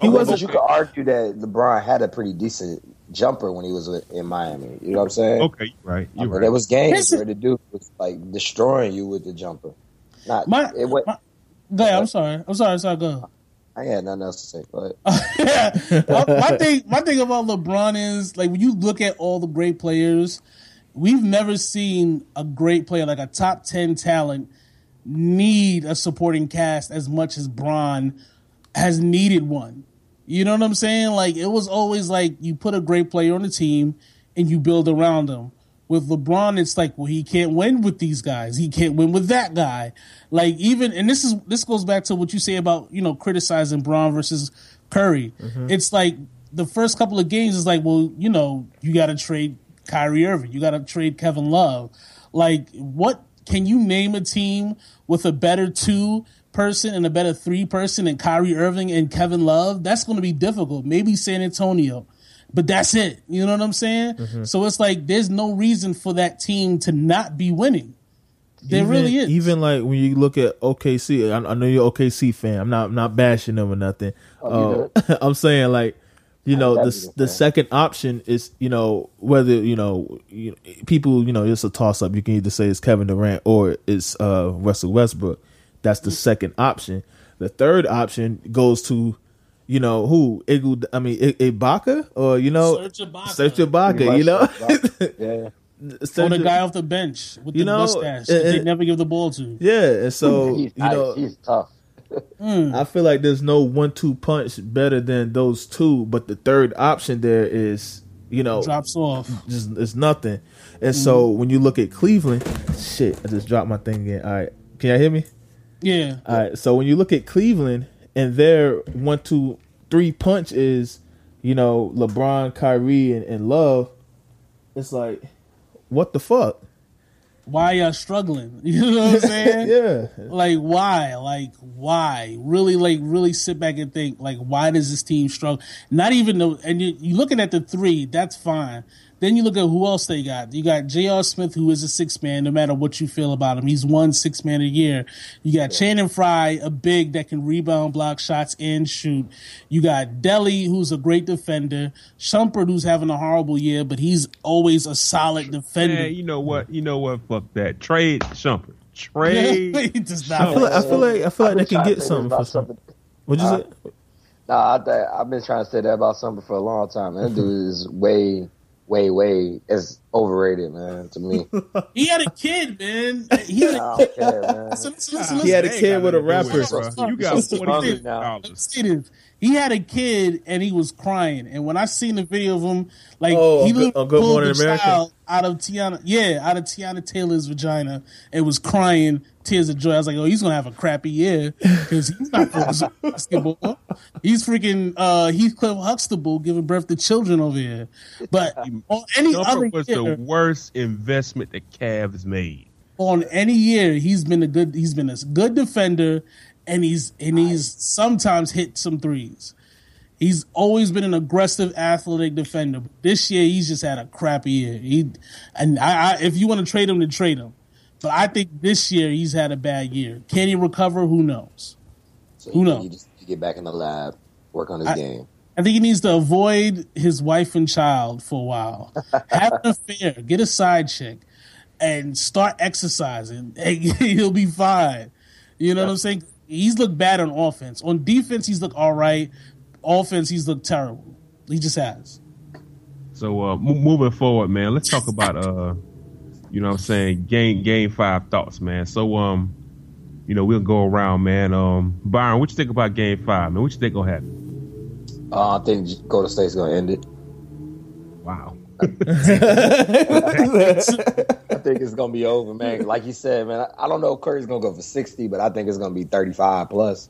[SPEAKER 1] He oh,
[SPEAKER 4] Okay,
[SPEAKER 1] wasn't.
[SPEAKER 4] But you could argue that LeBron had a pretty decent jumper when he was in Miami. You know what I'm saying?
[SPEAKER 2] Okay, you're right.
[SPEAKER 4] I
[SPEAKER 2] You're
[SPEAKER 4] mean,
[SPEAKER 2] right.
[SPEAKER 4] There was games
[SPEAKER 3] Here's the-
[SPEAKER 4] where the dude was like destroying you with the jumper. Not
[SPEAKER 3] My,
[SPEAKER 4] it. What
[SPEAKER 3] my, go ahead, I'm sorry. I'm sorry. Sorry. Go.
[SPEAKER 4] I had nothing else to say. But
[SPEAKER 3] my, my thing, my thing about LeBron is like when you look at all the great players, we've never seen a great player like a top ten talent need a supporting cast as much as Bron has needed one. You know what I'm saying? Like it was always like you put a great player on the team and you build around them. With LeBron, it's like, well, he can't win with these guys. He can't win with that guy. Like even, and this is this goes back to what you say about you know criticizing Bron versus Curry. Mm-hmm. It's like the first couple of games is like, well, you know, you got to trade Kyrie Irving, you got to trade Kevin Love. Like, what can you name a team with a better two person and a better three person than Kyrie Irving and Kevin Love? That's going to be difficult. Maybe San Antonio, but that's it. You know what I'm saying? So it's like there's no reason for that team to not be winning. There
[SPEAKER 1] even,
[SPEAKER 3] really is.
[SPEAKER 1] Even like when you look at OKC, I, I know you're OKC fan. I'm not I'm not bashing them or nothing.
[SPEAKER 4] Oh,
[SPEAKER 1] Uh, I'm saying like, you know, the
[SPEAKER 4] the
[SPEAKER 1] the second option is you know whether you know you, people you know it's a toss up. You can either say it's Kevin Durant or it's uh Russell Westbrook. That's the second option. The third option goes to. You know who? Igu, I mean, I- Ibaka, or you know,
[SPEAKER 3] Serge Ibaka.
[SPEAKER 1] Serge Ibaka. You know,
[SPEAKER 4] yeah,
[SPEAKER 3] or the guy off the bench with
[SPEAKER 1] You
[SPEAKER 3] the
[SPEAKER 1] know,
[SPEAKER 3] mustache
[SPEAKER 1] and-
[SPEAKER 3] that they never give the ball to.
[SPEAKER 1] yeah. And so
[SPEAKER 4] he's
[SPEAKER 1] you know,
[SPEAKER 4] nice. he's tough. Hmm.
[SPEAKER 1] I feel like there's no one two punch better than those two, but the third option there is, you know,
[SPEAKER 3] Drops off.
[SPEAKER 1] just it's nothing. And so mm-hmm. when you look at Cleveland, shit, I just dropped my thing again. All right, can y'all hear me?
[SPEAKER 3] Yeah.
[SPEAKER 1] All right, so when you look at Cleveland and their one two three punch is, you know, LeBron, Kyrie, and, and Love, it's like, what the fuck?
[SPEAKER 3] Why y'all struggling? You know what I'm saying?
[SPEAKER 1] Yeah,
[SPEAKER 3] Like why? Like why? Really like really sit back and think like why does this team struggle? Not even the and you you looking at the three, that's fine. Then you look at who else they got. You got J.R. Smith, who is a six man, no matter what you feel about him. He's one six man a year. You got Channing Frye, a big that can rebound, block shots, and shoot. You got Delly, who's a great defender. Shumpert, who's having a horrible year, but he's always a solid defender.
[SPEAKER 2] Man, you know what? You know what? Fuck that. Trade Shumpert. Trade.
[SPEAKER 3] he does
[SPEAKER 1] I feel like I feel like I feel like they can get something for
[SPEAKER 4] about
[SPEAKER 1] something. What'd you
[SPEAKER 4] Uh,
[SPEAKER 1] say?
[SPEAKER 4] Nah, I, I've been trying to say that about something for a long time. That dude is way, way, way is overrated, man. To me,
[SPEAKER 3] He had a kid, man. He had
[SPEAKER 4] I
[SPEAKER 3] a
[SPEAKER 4] don't care, man.
[SPEAKER 3] listen, listen, listen,
[SPEAKER 1] He had a kid with a
[SPEAKER 2] That ain't got
[SPEAKER 1] rapper.
[SPEAKER 2] nothing to do with it, bro. You got
[SPEAKER 3] Listen,
[SPEAKER 2] forty
[SPEAKER 3] Let me
[SPEAKER 2] dollars.
[SPEAKER 3] this. He had a kid and he was crying. And when I seen the video of him, like
[SPEAKER 1] Oh,
[SPEAKER 3] he
[SPEAKER 1] on Good-
[SPEAKER 3] literally
[SPEAKER 1] on Good
[SPEAKER 3] pulled
[SPEAKER 1] Morning
[SPEAKER 3] the
[SPEAKER 1] America?
[SPEAKER 3] child out of Teyana, yeah, out of Teyana Taylor's vagina and was crying tears of joy. I was like, oh, he's gonna have a crappy year because he's not basketball. He's freaking uh, Heathcliff Huxtable giving birth to children over here. But on any other
[SPEAKER 2] was
[SPEAKER 3] year,
[SPEAKER 2] the worst investment the Cavs made.
[SPEAKER 3] on any year he's been a good he's been a good defender and he's and he's sometimes hit some threes. He's always been an aggressive athletic defender. But this year he's just had a crappy year. He and I, I if you want to trade him, to trade him. But I think this year he's had a bad year. Can he recover? Who knows?
[SPEAKER 4] So
[SPEAKER 3] Who
[SPEAKER 4] you,
[SPEAKER 3] knows?
[SPEAKER 4] You just you get back in the lab, work on his
[SPEAKER 3] I-
[SPEAKER 4] game.
[SPEAKER 3] I think he needs to avoid his wife and child for a while. Have an affair, get a side chick, and start exercising. And he'll be fine. You know what I'm saying? He's looked bad on offense. On defense, he's looked all right. Offense, he's looked terrible. He just has.
[SPEAKER 2] So uh, mo- moving forward, man, let's talk about uh, you know, what I'm saying game game five thoughts, man. So um, you know, we'll go around, man. Um, Byron, what you think about game five, man? What you think gonna happen?
[SPEAKER 4] Uh, I think Golden State's gonna end it.
[SPEAKER 2] Wow.
[SPEAKER 4] I think it's gonna be over, man. Like you said, man. I, I don't know if Curry's gonna go for sixty, but I think it's gonna be thirty-five plus.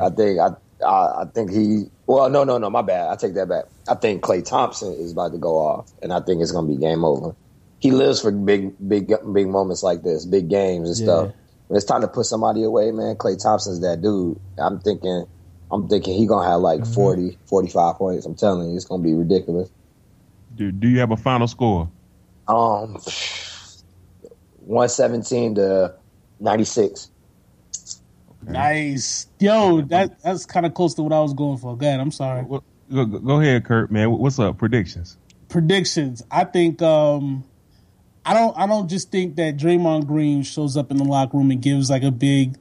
[SPEAKER 4] I think I, I I think he. Well, no, no, no. My bad. I take that back. I think Klay Thompson is about to go off, and I think it's gonna be game over. He lives for big, big, big moments like this, big games and
[SPEAKER 1] Yeah.
[SPEAKER 4] stuff. When it's time to put somebody away, man, Klay Thompson's that dude. I'm thinking, I'm thinking he gonna have like 40, 45 points. I'm telling you, it's gonna be ridiculous.
[SPEAKER 2] Do Do you have a final score?
[SPEAKER 4] Um, one seventeen to ninety six.
[SPEAKER 3] Nice. Yo, that that's kind of close to what I was going for. Go ahead. I'm sorry.
[SPEAKER 2] Go, go go ahead, Kurt, man. What's up? Predictions?
[SPEAKER 3] predictions. I think um I don't I don't just think that Draymond Green shows up in the locker room and gives like a big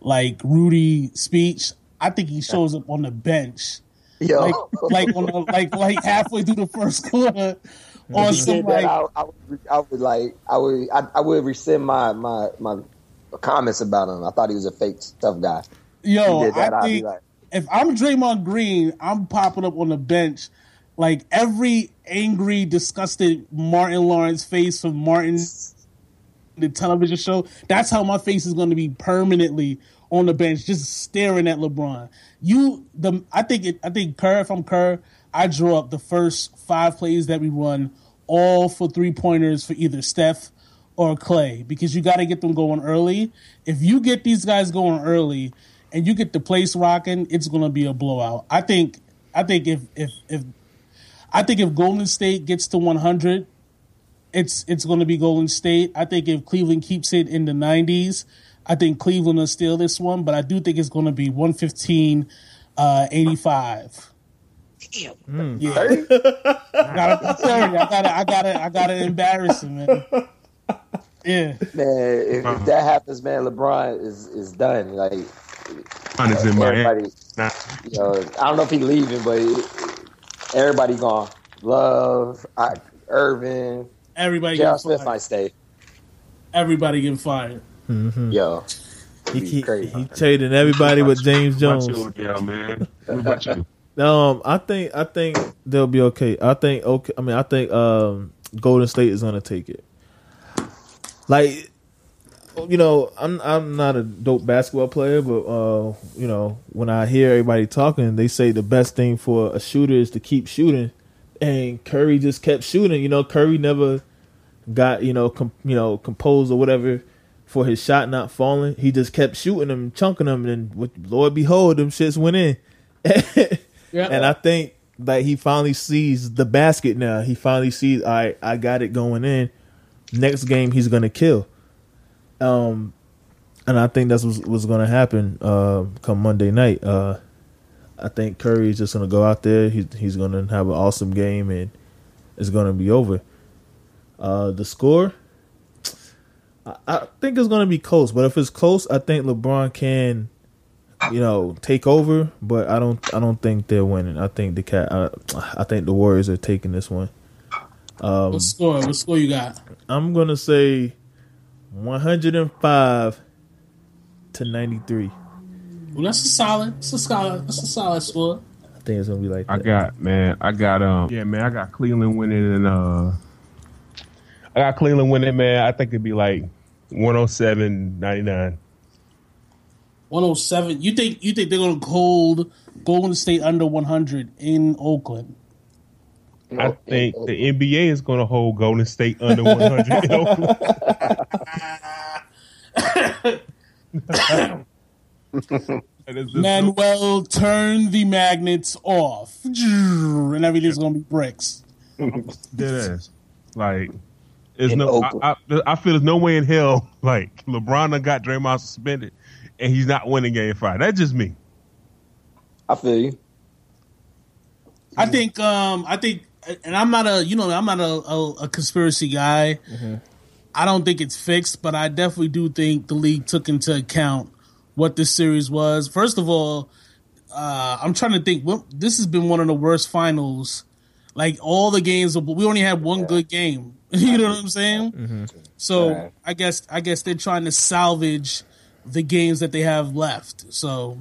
[SPEAKER 3] like Rudy speech. I think he shows up on the bench.
[SPEAKER 4] Yo,
[SPEAKER 3] Like like on the, like like halfway through the first quarter on
[SPEAKER 4] If he
[SPEAKER 3] some
[SPEAKER 4] did that,
[SPEAKER 3] like
[SPEAKER 4] I, I, would, I would like, I would, I, I would rescind my my my comments about him. I thought he was a fake tough guy.
[SPEAKER 3] yo,
[SPEAKER 4] that,
[SPEAKER 3] I think
[SPEAKER 4] like,
[SPEAKER 3] if I'm Draymond Green, I'm popping up on the bench like every angry, disgusted Martin Lawrence face from Martin the television show. That's how my face is going to be permanently on the bench, just staring at LeBron. You, the I think it. I think Kerr. If I'm Kerr, I draw up the first five plays that we run, all for three pointers for either Steph or Klay, because you got to get them going early. If you get these guys going early, and you get the place rocking, it's going to be a blowout. I think. I think if if if I think if Golden State gets to 100, it's it's going to be Golden State. I think if Cleveland keeps it in the 90s, I think Cleveland will steal this one. But I do think it's going to be 115, uh, 85. Yeah, I gotta, I gotta, I gotta, I gotta embarrass him, man. Yeah,
[SPEAKER 4] man, if, if that happens, man, LeBron is is done. Like
[SPEAKER 2] Mine is in Miami.
[SPEAKER 4] everybody,
[SPEAKER 2] Nah,
[SPEAKER 4] you know, I don't know if he's leaving, but everybody gone. Love, I, Irvin,
[SPEAKER 3] everybody
[SPEAKER 4] J.R.
[SPEAKER 3] getting
[SPEAKER 4] Smith
[SPEAKER 3] fired.
[SPEAKER 4] might stay.
[SPEAKER 3] Everybody getting fired.
[SPEAKER 4] Yo,
[SPEAKER 1] He,
[SPEAKER 4] Be
[SPEAKER 1] he,
[SPEAKER 4] crazy.
[SPEAKER 1] he trading everybody with James Jones.
[SPEAKER 2] you, yeah, man. What?
[SPEAKER 1] Um, I think I think they'll be okay. I think okay. I mean, I think um, Golden State is gonna take it. Like, you know, I'm I'm not a dope basketball player, but uh, you know, when I hear everybody talking, they say the best thing for a shooter is to keep shooting, and Curry just kept shooting. You know, Curry never got you know com- you know composed or whatever for his shot not falling. He just kept shooting them, chunking them, and with Lord behold, them shits went in.
[SPEAKER 3] Yeah,
[SPEAKER 1] And I think like he finally sees the basket now. He finally sees, all right, I got it going in. Next game he's gonna kill. Um, and I think that's what's, what's gonna happen. Uh, come Monday night. Uh, I think Curry is just gonna go out there. He's he's gonna have an awesome game, and it's gonna be over. Uh, the score. I, I think it's gonna be close, but if it's close, I think LeBron can you know, take over, but I don't I don't think they're winning. I think the cat I, I think the Warriors are taking this one. Um,
[SPEAKER 3] what score? What score you got?
[SPEAKER 1] I'm going to say 105 to 93.
[SPEAKER 3] Well, that's a solid. That's a solid. That's a solid score.
[SPEAKER 1] I think it's gonna be like
[SPEAKER 2] I got man, I got um yeah man, I got Cleveland winning and uh I got Cleveland winning, man. I think it'd be like 107 99.
[SPEAKER 3] 107. You think you think they're gonna hold Golden State under 100 in Oakland?
[SPEAKER 2] I think the NBA is going to hold Golden State under 100 in Oakland. That is just-
[SPEAKER 3] Manuel, turn the magnets off, and everything's gonna be bricks.
[SPEAKER 2] Dead ass. Like, there's
[SPEAKER 4] In
[SPEAKER 2] no. I, I, I feel there's no way in hell like LeBron done got Draymond suspended, and he's not winning Game Five. That's just me.
[SPEAKER 4] I feel you.
[SPEAKER 3] I think, um, I think, and I'm not a, you know, I'm not a, a, a conspiracy guy. I don't think it's fixed, but I definitely do think the league took into account what this series was. First of all, uh, I'm trying to think. What, this has been one of the worst finals. Like all the games, we only had one good game. you know what I'm saying? So
[SPEAKER 4] Right.
[SPEAKER 3] I guess I guess they're trying to salvage the games that they have left. So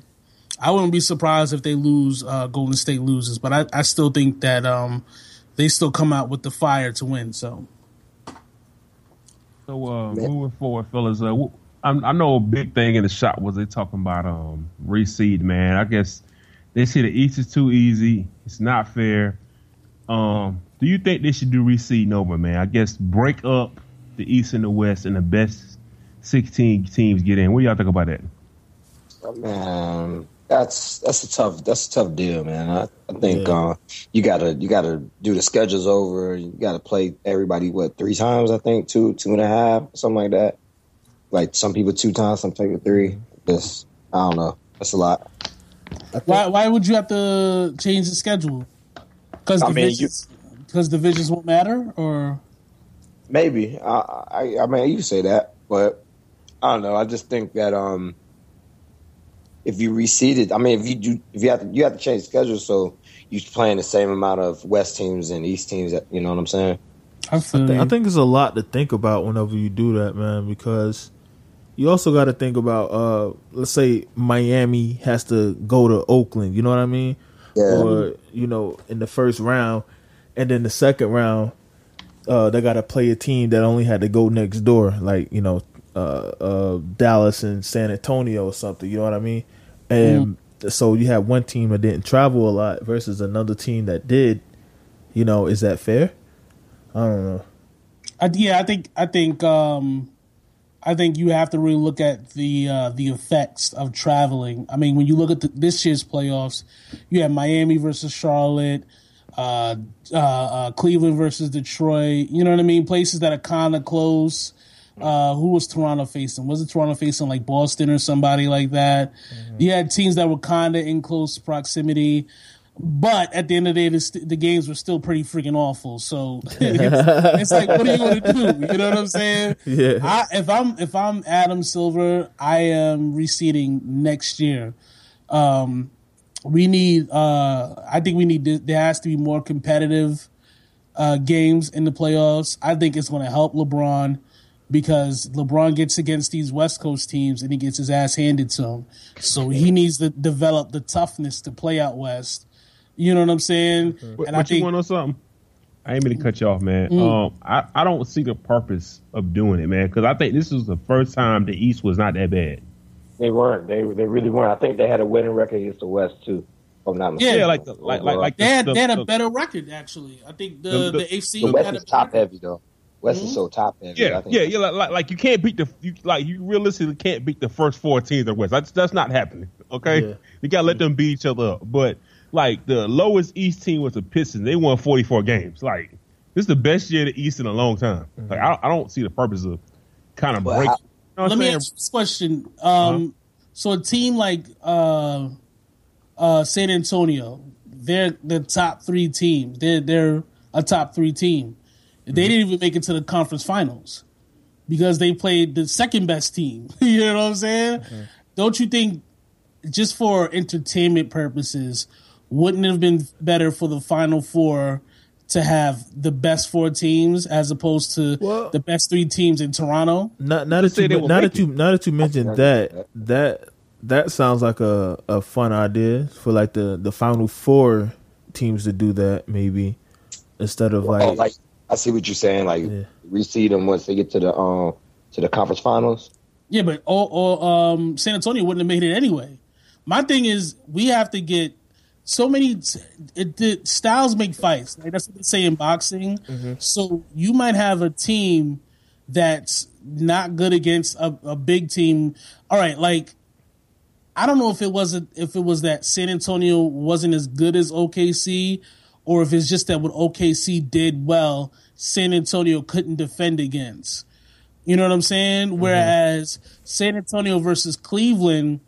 [SPEAKER 3] I wouldn't be surprised if they lose. Uh, Golden State loses, but I, I still think that um, they still come out with the fire to win. So
[SPEAKER 2] So uh, moving forward, fellas, uh, wh- I, I know a big thing in the shop was they talking about um reseed. Man, I guess they say the East is too easy. It's not fair. Um, do you think they should do reseed over, man? I guess break up the East and the West, and the best sixteen teams get in. What do y'all think about that?
[SPEAKER 4] Man, that's that's a tough that's a tough deal, man. I, I think uh, you gotta you gotta do the schedules over. You gotta play everybody what three times? I think two two and a half something like that. Like some people two times, some people three. Just I don't know. That's a lot.
[SPEAKER 3] why why would you have to change the schedule? Because
[SPEAKER 4] I mean,
[SPEAKER 3] divisions because divisions won't matter, or
[SPEAKER 4] Maybe I, I I mean you say that, but I don't know. I just think that um if you reseeded, I mean if you do if you have to you have to change schedule so you're playing the same amount of West teams and East teams. You know what I'm saying?
[SPEAKER 3] I feel
[SPEAKER 1] I, thi- I think it's a lot to think about whenever you do that, man, because you also got to think about, uh, let's say Miami has to go to Oakland, you know what I mean?
[SPEAKER 4] Yeah.
[SPEAKER 1] Or, you know, in the first round, and then the second round, uh, they got to play a team that only had to go next door, like, you know, uh, uh, Dallas and San Antonio or something, you know what I mean? And so you have one team that didn't travel a lot versus another team that did, you know, is that fair? I don't know.
[SPEAKER 3] I, yeah, I think I think um, I think you have to really look at the uh, the effects of traveling. I mean, when you look at the, this year's playoffs, you have Miami versus Charlotte, uh, uh, uh, Cleveland versus Detroit. You know what I mean? Places that are kind of close. Uh, who was Toronto facing? Was it Toronto facing like Boston or somebody like that? You had teams that were kind of in close proximity. But at the end of the day, the, the games were still pretty freaking awful. So it's, it's like, what are you going to do? You know what I'm saying?
[SPEAKER 1] Yeah.
[SPEAKER 3] I, if I'm if I'm Adam Silver, I am receding next year. Um, we need. Uh, I think we need. to- There has to be more competitive uh, games in the playoffs. I think it's going to help LeBron because LeBron gets against these West Coast teams and he gets his ass handed to him. So he needs to develop the toughness to play out west. You know what I'm saying?
[SPEAKER 2] But,
[SPEAKER 3] And I
[SPEAKER 2] but you want to know something? I ain't mean to cut you off, man.
[SPEAKER 3] Mm.
[SPEAKER 2] Um, I, I don't see the purpose of doing it, man, because I think this was the first time the East was not that bad.
[SPEAKER 4] They weren't. They they really weren't. I think they had a winning record against the West too. If I'm not
[SPEAKER 3] Yeah.
[SPEAKER 4] mistaken.
[SPEAKER 2] Yeah, like the, like like like
[SPEAKER 3] they had,
[SPEAKER 2] the,
[SPEAKER 3] they had a
[SPEAKER 2] the-
[SPEAKER 3] better record actually. I think the
[SPEAKER 2] The-
[SPEAKER 3] the,
[SPEAKER 2] the-
[SPEAKER 3] AFC
[SPEAKER 4] the West
[SPEAKER 3] had a
[SPEAKER 4] is top
[SPEAKER 3] better-
[SPEAKER 4] heavy though. West is so top heavy.
[SPEAKER 2] Yeah,
[SPEAKER 4] I think
[SPEAKER 2] yeah, yeah. Like, like, like you can't beat the you like you realistically can't beat the first four teams in the West. That's that's not happening. Okay,
[SPEAKER 1] Yeah.
[SPEAKER 2] you gotta let them beat each other up. But like the lowest East team was the Pistons. They won forty four games. Like this is the best year of the East in a long time. Like I, I don't see the purpose of kind of
[SPEAKER 4] Well,
[SPEAKER 2] break.
[SPEAKER 4] I-
[SPEAKER 2] you know
[SPEAKER 3] Let
[SPEAKER 2] I'm
[SPEAKER 3] me
[SPEAKER 2] saying?
[SPEAKER 3] ask you this question. Um, So a team like uh, uh, San Antonio, they're the top three teams. They're they're a top three team. They mm-hmm. didn't even make it to the conference finals because they played the second best team. you know what I'm saying? Don't you think just for entertainment purposes, wouldn't it have been better for the final four to have the best four teams as opposed to
[SPEAKER 1] Well-
[SPEAKER 3] the best three teams in Toronto?
[SPEAKER 1] Not now that
[SPEAKER 2] say
[SPEAKER 1] you
[SPEAKER 2] they will
[SPEAKER 1] now
[SPEAKER 2] make
[SPEAKER 1] that you now that you mentioned that that that sounds like a, a fun idea for like the, the final four teams to do that maybe instead of like,
[SPEAKER 4] oh, like I see what you're saying. Like
[SPEAKER 1] Yeah.
[SPEAKER 4] reseed them once they get to the um to the conference finals.
[SPEAKER 3] Yeah, but or, or um, San Antonio wouldn't have made it anyway. My thing is, we have to get so many. It, it, styles make fights. Like that's what they say in boxing. So you might have a team that's not good against a, a big team. All right, like I don't know if it wasn't if it was that San Antonio wasn't as good as OKC, or if it's just that what OKC did well, San Antonio couldn't defend against. You know what I'm saying? Whereas San Antonio versus Cleveland,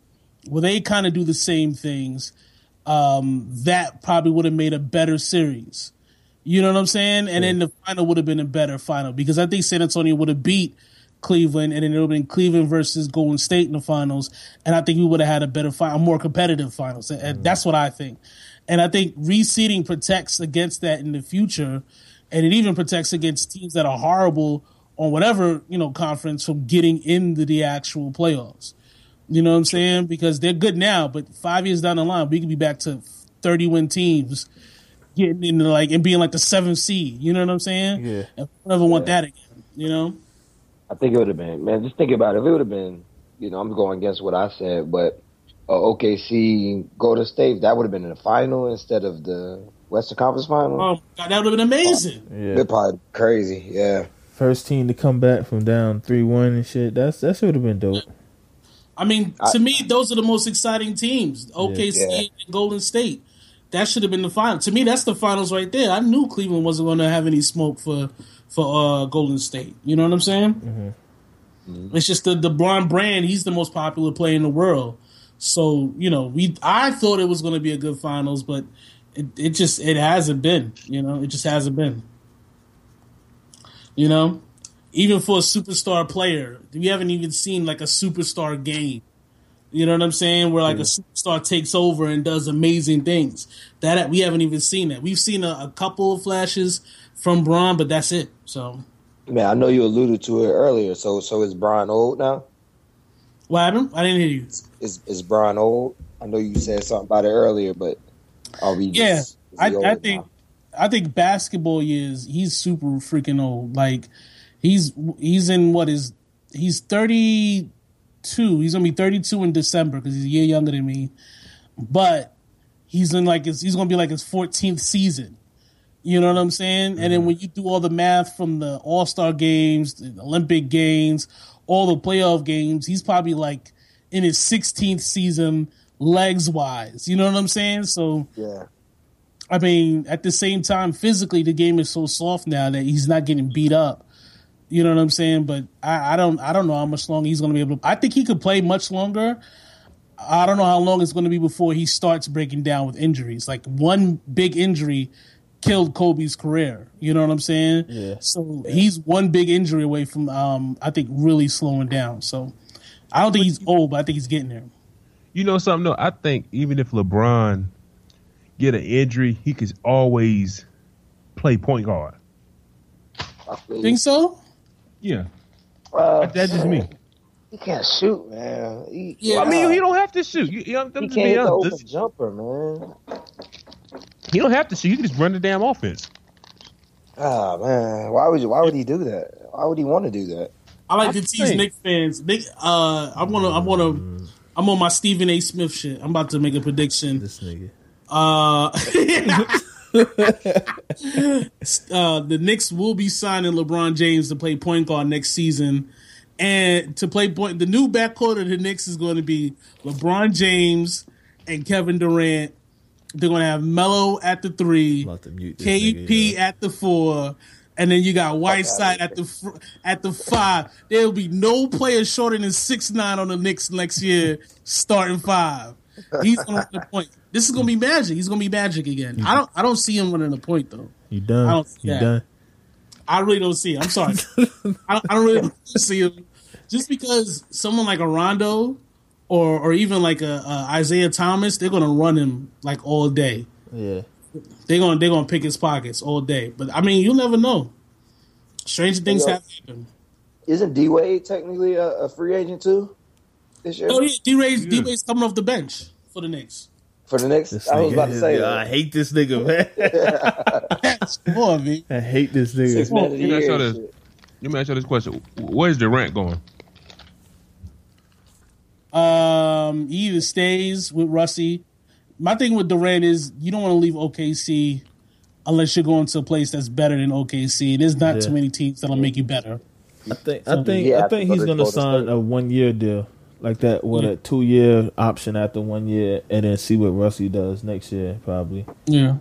[SPEAKER 3] well, they kind of do the same things. Um, that probably would have made a better series. You know what I'm saying? And then the final would have been a better final because I think San Antonio would have beat Cleveland, and then it would have been Cleveland versus Golden State in the finals, and I think we would have had a better final, a more competitive finals. And- And that's what I think. And I think reseeding protects against that in the future, and it even protects against teams that are horrible on whatever you know conference from getting into the actual playoffs. You know what I'm saying? Because they're good now, but five years down the line, we could be back to 30 win teams getting into like and being like the seventh seed. You know what I'm saying?
[SPEAKER 1] Yeah.
[SPEAKER 3] And I never want that again. You know?
[SPEAKER 4] I think it would have been man. Just think about it. If it would have been, you know, I'm going against what I said, but uh, OKC Golden State that would have been in the final instead of the Western Conference final.
[SPEAKER 3] Oh God, that would have been amazing.
[SPEAKER 1] Yeah.
[SPEAKER 4] They're probably crazy. Yeah.
[SPEAKER 1] First team to come back from down three one and shit. That's that should have been dope.
[SPEAKER 3] I mean, to me, those are the most exciting teams. OKC
[SPEAKER 4] Yeah.
[SPEAKER 3] and Golden State. That should have been the final. To me, that's the finals right there. I knew Cleveland wasn't going to have any smoke for for uh, Golden State. You know what I'm saying? It's just the the blonde brand. He's the most popular player in the world. So you know, we I thought it was going to be a good finals, but it, it just it hasn't been. You know, it just hasn't been. You know, even for a superstar player, we haven't even seen like a superstar game. You know what I'm saying? Where like a superstar takes over and does amazing things. That we haven't even seen that. We've seen a, a couple of flashes from Bron, but that's it. So
[SPEAKER 4] Man, I know you alluded to it earlier. So, so is Brian old now?
[SPEAKER 3] what happened? I didn't hear you.
[SPEAKER 4] Is is Brian old? I know you said something about it earlier, but are we?
[SPEAKER 3] Yeah, I, I think
[SPEAKER 4] now?
[SPEAKER 3] I think basketball is he's super freaking old. Like he's he's in what is he's thirty two. He's gonna be thirty two in December because he's a year younger than me. But he's in like his, he's gonna be like his fourteenth season. You know what I'm saying? And then mm-hmm. when you do all the math from the All Star games, the Olympic games, all the playoff games, he's probably like in his 16th season legs wise. You know what I'm saying? So
[SPEAKER 4] Yeah.
[SPEAKER 3] I mean, at the same time, physically, the game is so soft now that he's not getting beat up. You know what I'm saying? But I, I don't, I don't know how much longer he's going to be able to. I think he could play much longer. I don't know how long it's going to be before he starts breaking down with injuries. Like one big injury killed Kobe's career. You know what I'm saying?
[SPEAKER 1] Yeah.
[SPEAKER 3] So he's one big injury away from, um, I think, really slowing down. So I don't think he's old, but I think he's getting there.
[SPEAKER 2] You know something? though? I think even if LeBron get an injury, he could always play point guard.
[SPEAKER 4] I.
[SPEAKER 3] Think so?
[SPEAKER 2] Yeah,
[SPEAKER 4] Uh,
[SPEAKER 2] that's just me.
[SPEAKER 4] He can't shoot, man. He,
[SPEAKER 3] Yeah.
[SPEAKER 2] I mean, he don't have to shoot. You, you, I'm
[SPEAKER 4] he
[SPEAKER 2] just
[SPEAKER 4] can't
[SPEAKER 2] being
[SPEAKER 4] hit the
[SPEAKER 2] honest.
[SPEAKER 4] open jumper, man.
[SPEAKER 2] You don't have to shoot. You can just run the damn offense.
[SPEAKER 4] Ah, man. Why would you? Why would he do that? Why would he want to do that?
[SPEAKER 3] I like
[SPEAKER 2] I
[SPEAKER 3] to tease
[SPEAKER 2] think-
[SPEAKER 3] Knicks fans. Nick, uh, I'm gonna, I'm gonna, I'm on my Stephen A. Smith shit. I'm about to make a prediction.
[SPEAKER 1] This nigga.
[SPEAKER 3] Uh, uh, the Knicks will be signing LeBron James to play point guard next season, and to play point. The new backcourt of the Knicks is going to be LeBron James and Kevin Durant. They're going to have Melo at the three,
[SPEAKER 1] About to mute this nigga,
[SPEAKER 3] KP at the four, and then you got Whiteside at the fr- at the five. There will be no player shorter than six nine on the Knicks next year, starting five. He's going to the point. This is going to be magic. He's going to be magic again. I don't I don't see him running the point though.
[SPEAKER 1] You
[SPEAKER 3] I
[SPEAKER 1] done?
[SPEAKER 3] don't see
[SPEAKER 1] You
[SPEAKER 3] that.
[SPEAKER 1] done?
[SPEAKER 3] I really don't see it. I'm sorry. I, don't, I don't really see him. Just because someone like a Rondo or or even like a, a Isaiah Thomas, they're going to run him like all day.
[SPEAKER 1] Yeah.
[SPEAKER 3] They're going to they're going to pick his pockets all day. But I mean, you'll never know. Stranger things
[SPEAKER 4] Yeah.
[SPEAKER 3] have happened.
[SPEAKER 4] Isn't D Wade technically a, a free agent too? this year
[SPEAKER 3] Oh yeah, D Wade's
[SPEAKER 2] Yeah.
[SPEAKER 3] D Wade's coming off the bench for the Knicks.
[SPEAKER 4] for the next.
[SPEAKER 1] This
[SPEAKER 4] I was about to
[SPEAKER 1] is-
[SPEAKER 4] say
[SPEAKER 1] I hate this nigga, man.
[SPEAKER 3] That's more of.
[SPEAKER 1] I hate this
[SPEAKER 4] six
[SPEAKER 1] nigga.
[SPEAKER 4] man of the
[SPEAKER 2] You guys
[SPEAKER 4] year.
[SPEAKER 2] saw this.
[SPEAKER 4] shit.
[SPEAKER 2] Let me ask you this question: Where's Durant going?
[SPEAKER 3] Um, he either stays with Russie. My thing with Durant is you don't want to leave OKC unless you're going to a place that's better than OKC. And There's not
[SPEAKER 1] Yeah.
[SPEAKER 3] too many teams that'll make you better.
[SPEAKER 1] I think I think
[SPEAKER 4] Yeah,
[SPEAKER 1] I
[SPEAKER 4] I
[SPEAKER 1] think
[SPEAKER 4] think
[SPEAKER 1] he's gonna sign a one year deal like that with
[SPEAKER 3] Yeah.
[SPEAKER 1] a two year option after one year, and then see what Russie does next year probably.
[SPEAKER 3] Yeah.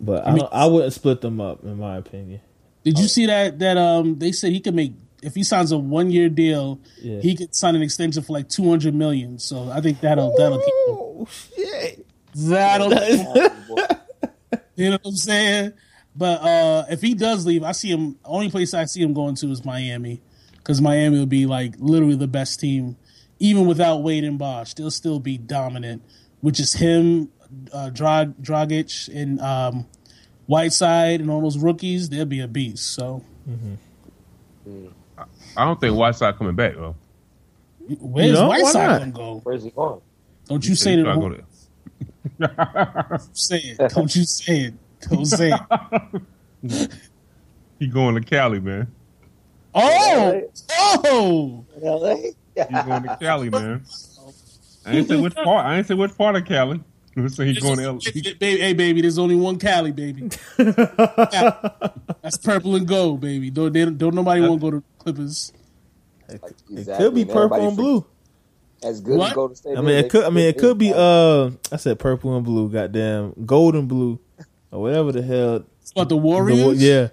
[SPEAKER 1] But I
[SPEAKER 3] mean-
[SPEAKER 1] I wouldn't split them up in my opinion.
[SPEAKER 3] Did you see that? That um, they said he could make if he signs a one year deal,
[SPEAKER 1] Yeah.
[SPEAKER 3] he could sign an extension for like two hundred million. So I think that'll that'll keep.
[SPEAKER 1] Oh shit!
[SPEAKER 3] That'll
[SPEAKER 4] Boy,
[SPEAKER 3] You know what I'm saying? But uh, if he does leave, I see him. Only place I see him going to is Miami, because Miami will be like literally the best team, even without Wade and Bosh. They'll still be dominant, which is him, uh, Drag Dragic, and um, Whiteside, and all those rookies. They'll be a beast. So
[SPEAKER 2] I don't think Whiteside coming back though.
[SPEAKER 3] where's
[SPEAKER 1] No,
[SPEAKER 3] Whiteside gonna go?
[SPEAKER 4] Where's he going?
[SPEAKER 3] Don't you say
[SPEAKER 2] He
[SPEAKER 3] that?
[SPEAKER 2] trying to go there.
[SPEAKER 3] Say it. Don't you say it. Don't say it.
[SPEAKER 2] He going to Cali, man.
[SPEAKER 3] Oh, oh.
[SPEAKER 4] LA?
[SPEAKER 2] He's going to Cali, man. I ain't say which part. I ain't say which part of Cali. Let's say he's going to L.
[SPEAKER 3] Hey, baby, hey, baby, there's only one Cali, baby. That's purple and gold, baby. Don't they, don't nobody want to go to Clippers.
[SPEAKER 1] It
[SPEAKER 4] Exactly.
[SPEAKER 1] could be purple
[SPEAKER 4] everybody
[SPEAKER 1] and blue.
[SPEAKER 4] As good
[SPEAKER 3] What?
[SPEAKER 4] as Golden State.
[SPEAKER 1] I mean,
[SPEAKER 4] is,
[SPEAKER 1] it could. I mean, it
[SPEAKER 4] they-
[SPEAKER 1] could be. Uh, I said purple and blue. Goddamn, gold and blue, or whatever the hell.
[SPEAKER 3] It's about the
[SPEAKER 1] The,
[SPEAKER 3] Warriors.
[SPEAKER 1] yeah,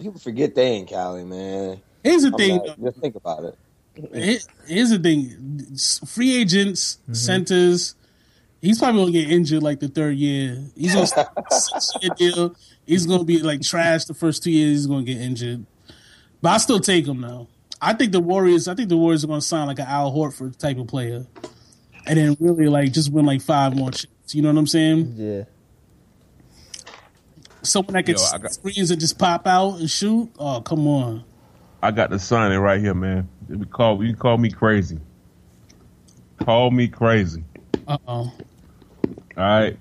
[SPEAKER 4] People forget they ain't Cali, man.
[SPEAKER 3] Here's the
[SPEAKER 4] I'm
[SPEAKER 3] thing.
[SPEAKER 4] like, just think about it.
[SPEAKER 3] Here's the thing. Free agents,
[SPEAKER 1] Mm-hmm.
[SPEAKER 3] centers. He's probably gonna get injured like the third year. He's gonna six year deal. He's gonna be like trash the first two years. He's gonna get injured. But I still take him now. I think the Warriors. I think the Warriors are gonna sign like an Al Horford type of player, and then really like just win like five more chips. You know what I'm saying?
[SPEAKER 1] yeah.
[SPEAKER 3] Someone that can
[SPEAKER 2] Yo, got-
[SPEAKER 3] screens and just pop out and shoot. Oh come on.
[SPEAKER 2] I got the signing right here, man. You can call you can call me crazy. Call me crazy.
[SPEAKER 3] Uh oh.
[SPEAKER 2] All right.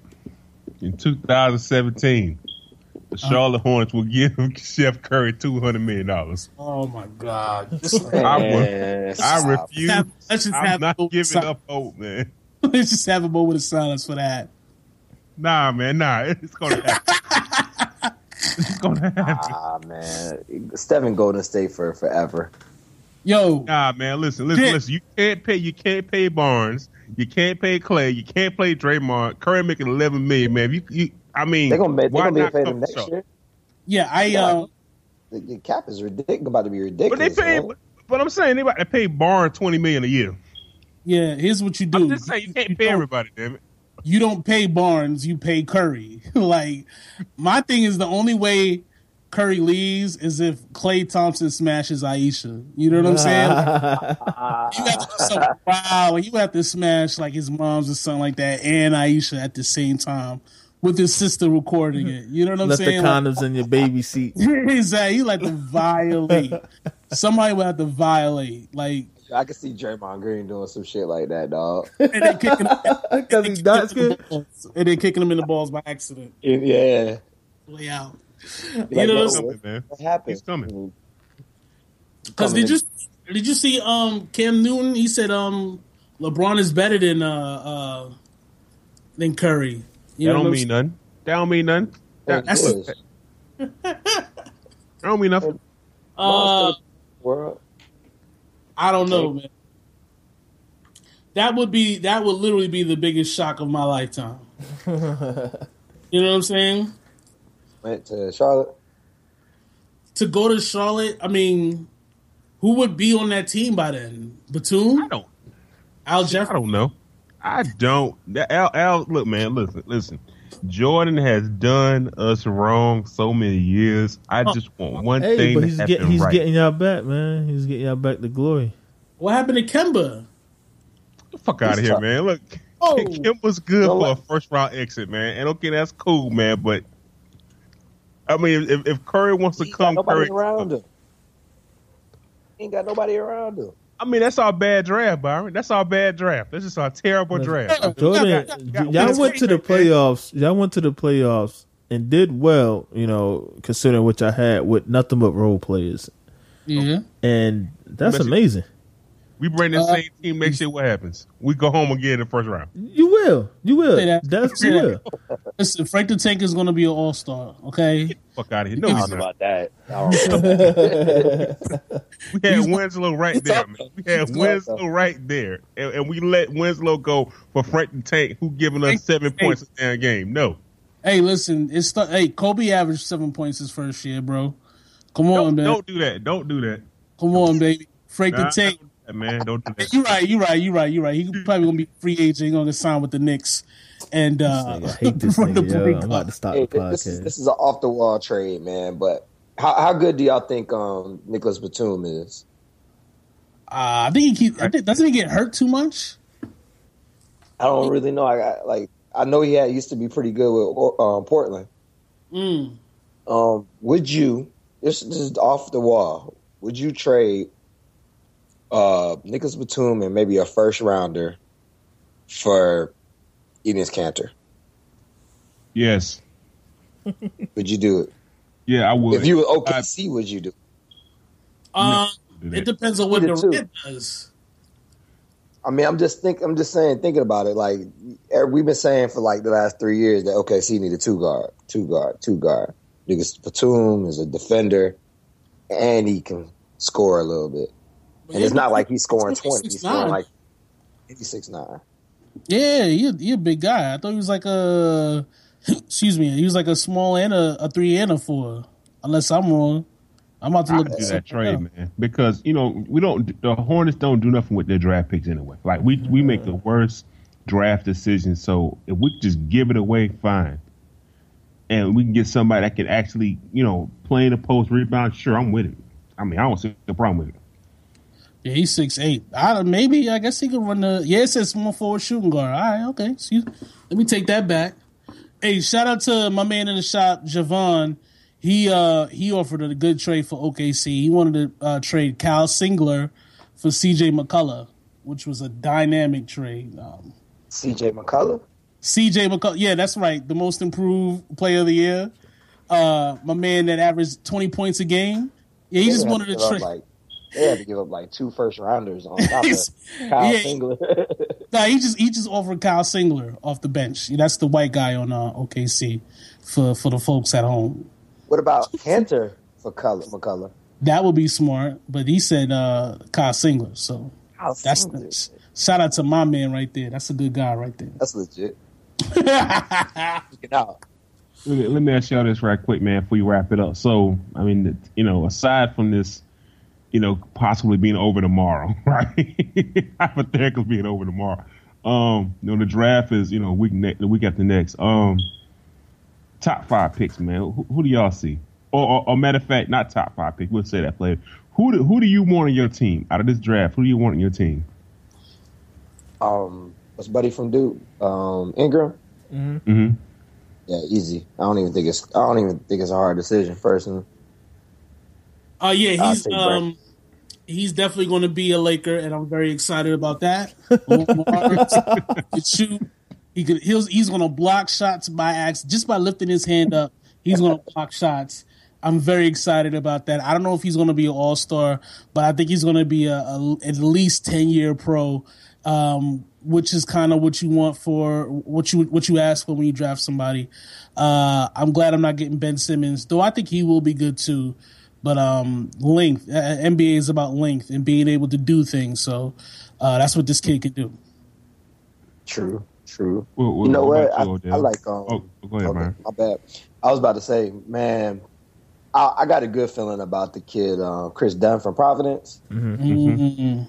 [SPEAKER 2] In 2017, the Charlotte Hornets will give Chef Curry 200 million dollars.
[SPEAKER 3] Oh my God.
[SPEAKER 2] I would-
[SPEAKER 4] Man,
[SPEAKER 2] I
[SPEAKER 4] stop.
[SPEAKER 2] refuse.
[SPEAKER 3] Have- let's just
[SPEAKER 2] I'm
[SPEAKER 3] have
[SPEAKER 2] not
[SPEAKER 3] a
[SPEAKER 2] giving
[SPEAKER 3] of si-
[SPEAKER 2] up hope, man.
[SPEAKER 3] Let's just have a moment of silence for that.
[SPEAKER 2] Nah, man, nah. It's gonna happen. it's gonna happen.
[SPEAKER 4] Ah, man. Stephen Golden State for forever.
[SPEAKER 3] Yo,
[SPEAKER 2] Nah, man. Listen, listen,
[SPEAKER 3] Dick.
[SPEAKER 2] listen. You can't pay. You can't pay Barnes. You can't pay Klay. You can't play Draymond. Curry making 11 million, man. You, you I mean,
[SPEAKER 4] They're gonna be, they're gonna be
[SPEAKER 2] not
[SPEAKER 4] paid next
[SPEAKER 2] to
[SPEAKER 4] year.
[SPEAKER 3] yeah, I
[SPEAKER 4] Yeah.
[SPEAKER 3] um,
[SPEAKER 4] The, the cap is ridiculous. About to be ridiculous.
[SPEAKER 2] But
[SPEAKER 4] ridiculous.
[SPEAKER 2] they pay.
[SPEAKER 4] man.
[SPEAKER 2] But I'm saying they about to pay Barnes 20 million a year.
[SPEAKER 3] yeah. Here's what you do.
[SPEAKER 2] I'm just saying you can't pay everybody, damn it.
[SPEAKER 3] You don't pay Barnes, you pay Curry. like my thing is the only way Curry leaves is if Klay Thompson smashes Ayesha. You know what I'm saying? Like, you have to do something wow. Like, you have to smash like his mom's or something like that and Ayesha at the same time with his sister recording it. You know what I'm
[SPEAKER 1] Left the
[SPEAKER 3] saying? Like,
[SPEAKER 1] condoms in your baby seat.
[SPEAKER 3] exactly. You like to violate. Somebody would have to violate. Like
[SPEAKER 4] I can see Draymond Green doing some shit like that, dog.
[SPEAKER 3] and then kicking him,
[SPEAKER 1] Because he's dark skinned.
[SPEAKER 3] and then kicking him in the balls by accident.
[SPEAKER 4] yeah.
[SPEAKER 3] Way out.
[SPEAKER 4] Like,
[SPEAKER 3] you know
[SPEAKER 4] what,
[SPEAKER 3] what I'm
[SPEAKER 2] Coming, man.
[SPEAKER 4] what happened?
[SPEAKER 2] He's coming.
[SPEAKER 3] Because did you did you see um Cam Newton? He said um LeBron is better than uh uh than Curry. You
[SPEAKER 2] That don't mean nothing. That don't mean nothing. That,
[SPEAKER 4] Of course.
[SPEAKER 2] that don't mean nothing.
[SPEAKER 3] Uh,
[SPEAKER 4] World.
[SPEAKER 3] I don't know, man. That would be that would literally be the biggest shock of my lifetime. you know what I'm saying?
[SPEAKER 4] Went to Charlotte.
[SPEAKER 3] To go to Charlotte, I mean, who would be on that team by then? Batum?
[SPEAKER 2] I don't.
[SPEAKER 3] Al
[SPEAKER 2] I don't know. I don't. Al, Al, look, man, listen, listen. Jordan has done us wrong so many years. I just want one
[SPEAKER 1] Hey,
[SPEAKER 2] thing
[SPEAKER 1] but he's
[SPEAKER 2] happen
[SPEAKER 1] getting he's
[SPEAKER 2] right.
[SPEAKER 1] getting y'all back, man. He's getting y'all back to glory.
[SPEAKER 3] What happened to Kemba?
[SPEAKER 2] the fuck out of here,
[SPEAKER 4] tough.
[SPEAKER 2] man. Look,
[SPEAKER 3] Oh.
[SPEAKER 2] Kim was good
[SPEAKER 4] Don't
[SPEAKER 2] for a first round exit, man. And okay, that's cool, man. But I mean, if, if Curry wants to
[SPEAKER 4] He ain't
[SPEAKER 2] come,
[SPEAKER 4] nobody
[SPEAKER 2] Curry.
[SPEAKER 4] around him. He ain't got nobody around him.
[SPEAKER 2] I mean, that's our bad draft, Byron. That's our bad draft. This is our terrible draft.
[SPEAKER 1] Jordan,
[SPEAKER 2] Got- got- got-
[SPEAKER 1] y'all went to the playoffs. Y'all went to the playoffs and did well. You know, considering what y'all had with nothing but role players,
[SPEAKER 3] Yeah.
[SPEAKER 1] and that's
[SPEAKER 2] But you-
[SPEAKER 1] amazing.
[SPEAKER 2] We bring the
[SPEAKER 3] Uh,
[SPEAKER 2] same team. Make sure what happens. We go home again in the first round.
[SPEAKER 1] You will. You will.
[SPEAKER 3] Say that.
[SPEAKER 1] That's you will.
[SPEAKER 3] Listen, Frank the Tank is going to be an all star. Okay.
[SPEAKER 2] Fuck out of here. No,
[SPEAKER 4] I don't know about that. I don't know.
[SPEAKER 2] We had Winslow right there. Man. We had Winslow
[SPEAKER 4] talking.
[SPEAKER 2] right there, and, and we let Winslow go for Frank the Tank, who giving us
[SPEAKER 3] Frank
[SPEAKER 2] seven
[SPEAKER 3] the Tank.
[SPEAKER 2] points a damn game. No,
[SPEAKER 3] Hey, listen, it's st- hey Kobe averaged seven points his first year, bro. Come on,
[SPEAKER 2] don't,
[SPEAKER 3] man.
[SPEAKER 2] don't do that. Don't do that.
[SPEAKER 3] Come on, baby. Frank
[SPEAKER 2] Nah,
[SPEAKER 3] the Tank.
[SPEAKER 2] Man, don't do that.
[SPEAKER 3] You're right, You're right, You're right, You're right. He probably gonna be free agent. He gonna sign with the Knicks, and uh,
[SPEAKER 1] I hate this
[SPEAKER 3] run the.
[SPEAKER 1] Yo. I'm about to stop
[SPEAKER 4] Hey,
[SPEAKER 1] the
[SPEAKER 4] this is this is an off the wall trade, man. But how how good do y'all think um Nicholas Batum is?
[SPEAKER 3] Uh, I think he keep. I think, doesn't he get hurt too much?
[SPEAKER 4] I don't really know. I got like I know he had used to be pretty good with um, Portland.
[SPEAKER 3] Mm.
[SPEAKER 4] Um, would you this, this is off the wall? Would you trade uh Nicholas Batum and maybe a first rounder for Enes Kanter?
[SPEAKER 2] Yes,
[SPEAKER 4] Would you do it?
[SPEAKER 2] yeah, I would.
[SPEAKER 4] If you were OKC, would you do? it?
[SPEAKER 3] Um, it depends on what
[SPEAKER 4] the too.
[SPEAKER 3] Durant does.
[SPEAKER 4] I mean, I'm just think I'm just saying, thinking about it. Like eh, we've been saying for like the last three years that OKC needed two guard, two guard, two guard. Because Batum is a defender, and he can score a little bit. And it's not like he's scoring twenty; he's scoring
[SPEAKER 3] 6'9".
[SPEAKER 4] like eighty six nine.
[SPEAKER 3] Yeah, he a, he a big guy. I thought he was like a. Excuse me, he was like a small and a, a three and a four. Unless I'm wrong, I'm about to look at
[SPEAKER 2] that trade,
[SPEAKER 3] up.
[SPEAKER 2] man, because you know we don't. The Hornets don't do nothing with their draft picks anyway. Like we we make the mm-hmm. worst draft decisions. So if we could just give it away, fine, and we can get somebody that can actually you know play in the post rebound. Sure, I'm with it. I mean, I don't see a problem with it.
[SPEAKER 3] Yeah, he's six eight. I don't- maybe I guess he could run the. Yeah, it says small forward shooting guard. All right, okay. Excuse, let me take that back. Hey, shout out to my man in the shop, Javon. He uh he offered a good trade for OKC. He wanted to uh, trade Kyle Singler for CJ McCollum, which was a dynamic trade. Um,
[SPEAKER 4] CJ McCollum.
[SPEAKER 3] CJ McCollum, yeah, that's right. The most improved player of the year. Uh, my man that averaged twenty points a game. Yeah, he
[SPEAKER 4] They
[SPEAKER 3] just wanted
[SPEAKER 4] to
[SPEAKER 3] to
[SPEAKER 4] give up,
[SPEAKER 3] trade.
[SPEAKER 4] Like they had to give up like two first rounders on top of Kyle
[SPEAKER 3] yeah.
[SPEAKER 4] Singler.
[SPEAKER 3] Nah, he just he just offered Kyle Singler off the bench. That's the white guy on uh, OKC for for the folks at home.
[SPEAKER 4] what about Kanter for Color McCollum?
[SPEAKER 3] That would be smart, but he said uh, Kyle Singler. So
[SPEAKER 4] Kyle
[SPEAKER 3] that's
[SPEAKER 4] Singler.
[SPEAKER 3] shout out to my man right there. That's a good guy right there.
[SPEAKER 4] That's legit. Get out.
[SPEAKER 2] Let me, let me ask y'all this right quick, man, before we wrap it up. So, I mean, you know, aside from this, you know, possibly being over tomorrow, right? Hypothetically being over tomorrow. Um, you know, the draft is, you know, week ne- the week after next. Um, top five picks, man. Who, who do y'all see? Or, or, or matter of fact, not top five picks. We'll say that later. Who do, who do you want on your team out of this draft? Who do you want on your team?
[SPEAKER 4] Um, what's Buddy from Duke? Um, Ingram.
[SPEAKER 2] Mm-hmm.
[SPEAKER 4] Yeah, easy. I don't even think it's. I don't even think it's a hard decision. Personally,
[SPEAKER 3] Uh, yeah, he's um he's definitely going to be a Laker, and I'm very excited about that. Shoot. He could. He's he's going to block shots by ax just by lifting his hand up. He's going to block shots. I'm very excited about that. I don't know if he's going to be an all star, but I think he's going to be a, a at least ten year pro, um, which is kind of what you want for what you what you ask for when you draft somebody. Uh, I'm glad I'm not getting Ben Simmons, though. I think he will be good too. But um, length, uh, NBA is about length and being able to do things. So uh, that's what this kid can do.
[SPEAKER 4] true, true.
[SPEAKER 2] Well, well,
[SPEAKER 4] you know
[SPEAKER 2] what
[SPEAKER 4] what? I,
[SPEAKER 2] you,
[SPEAKER 4] I like. Um,
[SPEAKER 2] Oh, go ahead,
[SPEAKER 4] okay,
[SPEAKER 2] Brian.
[SPEAKER 4] my bad. I was about to say, man, I, I got a good feeling about the kid, uh, Kris Dunn from Providence.
[SPEAKER 3] Mm.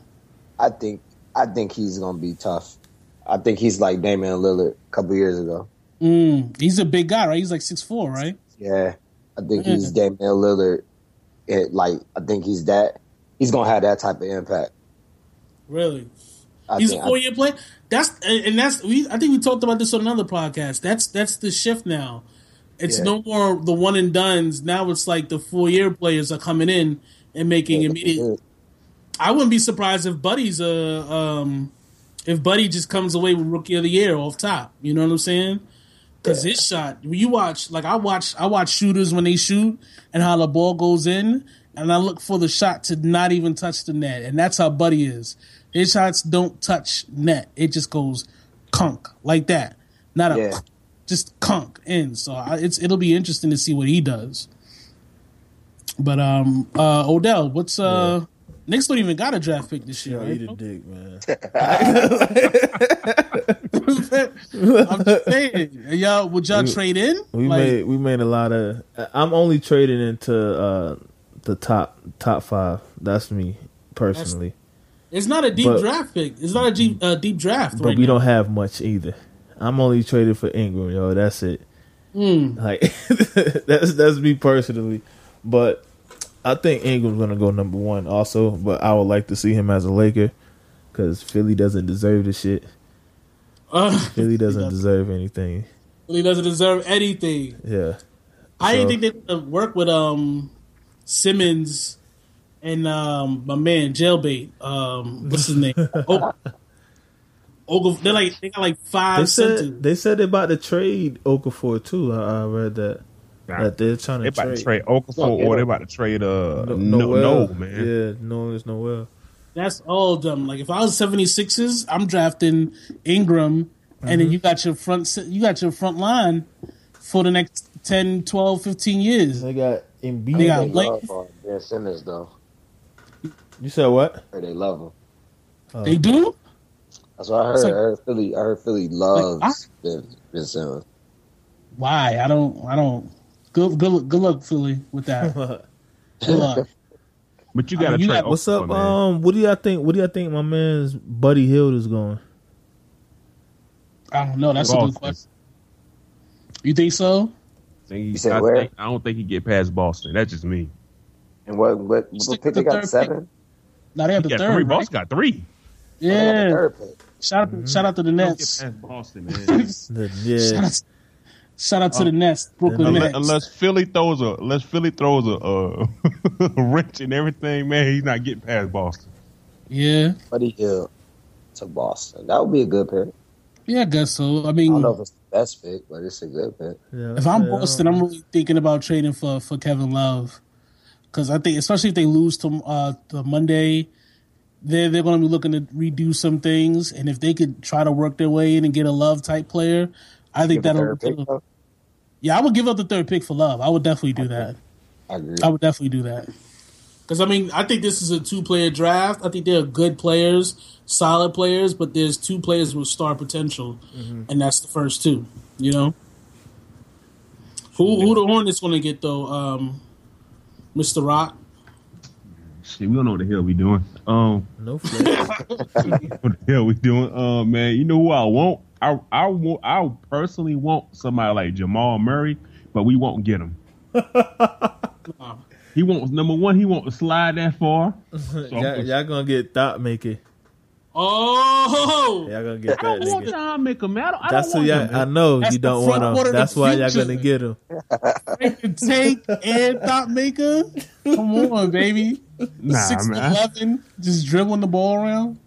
[SPEAKER 4] I think, I think he's gonna be tough. I think he's like Damian Lillard a couple years ago.
[SPEAKER 3] Mm. He's a big guy, right? He's like six four, right?
[SPEAKER 4] Yeah, I think he's Damian Lillard. It, like, I think he's that. He's gonna have that type of impact.
[SPEAKER 3] Really?
[SPEAKER 4] I
[SPEAKER 3] He's
[SPEAKER 4] think,
[SPEAKER 3] a four year player. That's and that's we. I think we talked about this on another podcast. That's that's the shift now. It's
[SPEAKER 4] Yeah.
[SPEAKER 3] no more the one and duns. Now it's like the four year players are coming in and making
[SPEAKER 4] I,
[SPEAKER 3] immediate. I wouldn't be surprised if Buddy's a um, if Buddy just comes away with Rookie of the Year off top. You know what I'm saying? Because his shot, you watch, like I watch, I watch shooters when they shoot and how the ball goes in, and I look for the shot to not even touch the net, and that's how Buddy is. His shots don't touch net; it just goes kunk like that, not a
[SPEAKER 4] Yeah.
[SPEAKER 3] just kunk in. So I, it's it'll be interesting to see what he does. But um, uh, Odell, what's uh, Knicks don't even got a draft pick this year.
[SPEAKER 1] Yo,
[SPEAKER 3] right?
[SPEAKER 1] eat a dick, man.
[SPEAKER 3] I'm just saying, y'all would y'all
[SPEAKER 1] We-
[SPEAKER 3] trade in?
[SPEAKER 1] We
[SPEAKER 3] Like,
[SPEAKER 1] made we made a lot of. I'm only trading into uh, the top top five. That's me personally.
[SPEAKER 3] it's not a deep
[SPEAKER 1] but-
[SPEAKER 3] draft pick. It's not a deep, uh, deep draft.
[SPEAKER 1] but
[SPEAKER 3] right
[SPEAKER 1] we
[SPEAKER 3] now.
[SPEAKER 1] don't have much either. I'm only traded for Ingram, yo. That's it.
[SPEAKER 3] Hmm.
[SPEAKER 1] Like that's that's me personally, but I think Ingram's gonna go number one also. But I would like to see him as a Laker because Philly doesn't deserve the shit.
[SPEAKER 3] Uh,
[SPEAKER 1] Philly doesn't deserve anything.
[SPEAKER 3] he doesn't deserve anything.
[SPEAKER 1] Yeah,
[SPEAKER 3] I
[SPEAKER 1] So-
[SPEAKER 3] didn't think they would work with um Simmons and um my man Jailbait. Um, what's his name? oh, Ogle, they're like they got like
[SPEAKER 1] they
[SPEAKER 3] five
[SPEAKER 1] said
[SPEAKER 3] centers.
[SPEAKER 1] they said they're about to trade Okafor too. I, I read that
[SPEAKER 2] Nah,
[SPEAKER 1] that they're trying
[SPEAKER 2] they
[SPEAKER 1] to
[SPEAKER 2] about
[SPEAKER 1] trade.
[SPEAKER 2] to trade Okafor or they're about to trade uh
[SPEAKER 1] No,
[SPEAKER 2] no,
[SPEAKER 1] Noel.
[SPEAKER 2] no, man.
[SPEAKER 1] Yeah, no, it's Noel.
[SPEAKER 3] That's all dumb. Like if I was 76ers, I'm drafting Ingram, and
[SPEAKER 1] Mm-hmm.
[SPEAKER 3] then you got your front se- you got your front line for the next 10, 12, 15 years.
[SPEAKER 1] They got Embiid.
[SPEAKER 3] They got
[SPEAKER 4] They
[SPEAKER 3] Blake-
[SPEAKER 4] love uh, Ben Simmons though.
[SPEAKER 1] you said what?
[SPEAKER 4] They love him.
[SPEAKER 1] Oh.
[SPEAKER 3] They do.
[SPEAKER 4] That's what I heard.
[SPEAKER 3] Like-
[SPEAKER 4] I heard Philly. I heard Philly loves
[SPEAKER 3] Like,
[SPEAKER 4] Ben, ben Simmons.
[SPEAKER 3] Why? I don't. I don't. Good. Good. Good luck, Philly, with that. Good luck.
[SPEAKER 2] But you got to
[SPEAKER 3] mean, you
[SPEAKER 2] trade.
[SPEAKER 3] got-
[SPEAKER 1] What's up?
[SPEAKER 2] Man.
[SPEAKER 1] Um, what do y'all think? What do y'all think my man's Buddy Hield is going?
[SPEAKER 3] I don't know. That's a good question. You think so?
[SPEAKER 2] Think he-
[SPEAKER 4] You said
[SPEAKER 2] I,
[SPEAKER 4] where?
[SPEAKER 2] think- I don't think he get past Boston. That's just me.
[SPEAKER 4] And what what, what pick
[SPEAKER 3] with
[SPEAKER 4] they
[SPEAKER 3] the
[SPEAKER 4] got?
[SPEAKER 3] third
[SPEAKER 4] Seven.
[SPEAKER 3] Now they got
[SPEAKER 2] He
[SPEAKER 3] the
[SPEAKER 2] got
[SPEAKER 3] third.
[SPEAKER 2] three.
[SPEAKER 3] right?
[SPEAKER 2] Boston got three.
[SPEAKER 4] They got the
[SPEAKER 3] Yeah.
[SPEAKER 4] third pick.
[SPEAKER 3] Shout out. Shout out to the
[SPEAKER 2] He don't get
[SPEAKER 3] Nets.
[SPEAKER 2] past Boston, man.
[SPEAKER 1] The,
[SPEAKER 3] Shout
[SPEAKER 1] yeah,
[SPEAKER 3] out, shout out to the Nets, Brooklyn
[SPEAKER 1] Unless-
[SPEAKER 2] unless,
[SPEAKER 3] Nets.
[SPEAKER 2] unless Philly throws a unless Philly throws a, uh, a wrench and everything, man, he's not getting past Boston.
[SPEAKER 3] Yeah.
[SPEAKER 4] Buddy Hield to Boston. That would be a good pick.
[SPEAKER 3] Yeah, I guess so. I mean, I
[SPEAKER 4] don't know if it's the best pick, but it's a good pick.
[SPEAKER 1] yeah,
[SPEAKER 3] If I'm
[SPEAKER 1] yeah,
[SPEAKER 3] Boston, I'm really thinking about trading for for Kevin Love because I think, especially if they lose to uh to Monday, they're they're going to be looking to redo some things, and if they could try to work their way in and get a Love type player, I think that'll.
[SPEAKER 4] third pick,
[SPEAKER 3] yeah, I would give up the third pick for Love. I would definitely do that.
[SPEAKER 4] I agree.
[SPEAKER 3] I would definitely do that. Because I mean, I think this is a two-player draft. I think they're good players, solid players, but there's two players with star potential, and that's the first two. You know, who who the Hornets going to get though? Um, Mr. Rock.
[SPEAKER 2] Shit, we don't know what the hell we doing. Um,
[SPEAKER 1] no
[SPEAKER 2] what the hell we doing? Uh, man, you know who I want? I I want I personally want somebody like Jamal Murray, but we won't get him. He wants number one. He won't slide that far. So I'm
[SPEAKER 1] y'all,
[SPEAKER 2] gonna-
[SPEAKER 1] y'all gonna get Thon Maker.
[SPEAKER 3] Oh,
[SPEAKER 1] Y'all gonna get
[SPEAKER 2] I
[SPEAKER 1] that
[SPEAKER 2] don't
[SPEAKER 1] nigga.
[SPEAKER 2] Thon Maker, man. I don't, I
[SPEAKER 1] That's
[SPEAKER 2] don't
[SPEAKER 1] who
[SPEAKER 2] want
[SPEAKER 1] y'all. I know
[SPEAKER 3] That's
[SPEAKER 1] you don't want him.
[SPEAKER 3] of
[SPEAKER 1] That's why y'all gonna get him.
[SPEAKER 3] Tank and Thon Maker. Come on, baby.
[SPEAKER 2] Nah,
[SPEAKER 3] Six
[SPEAKER 2] man.
[SPEAKER 3] just dribbling the ball around.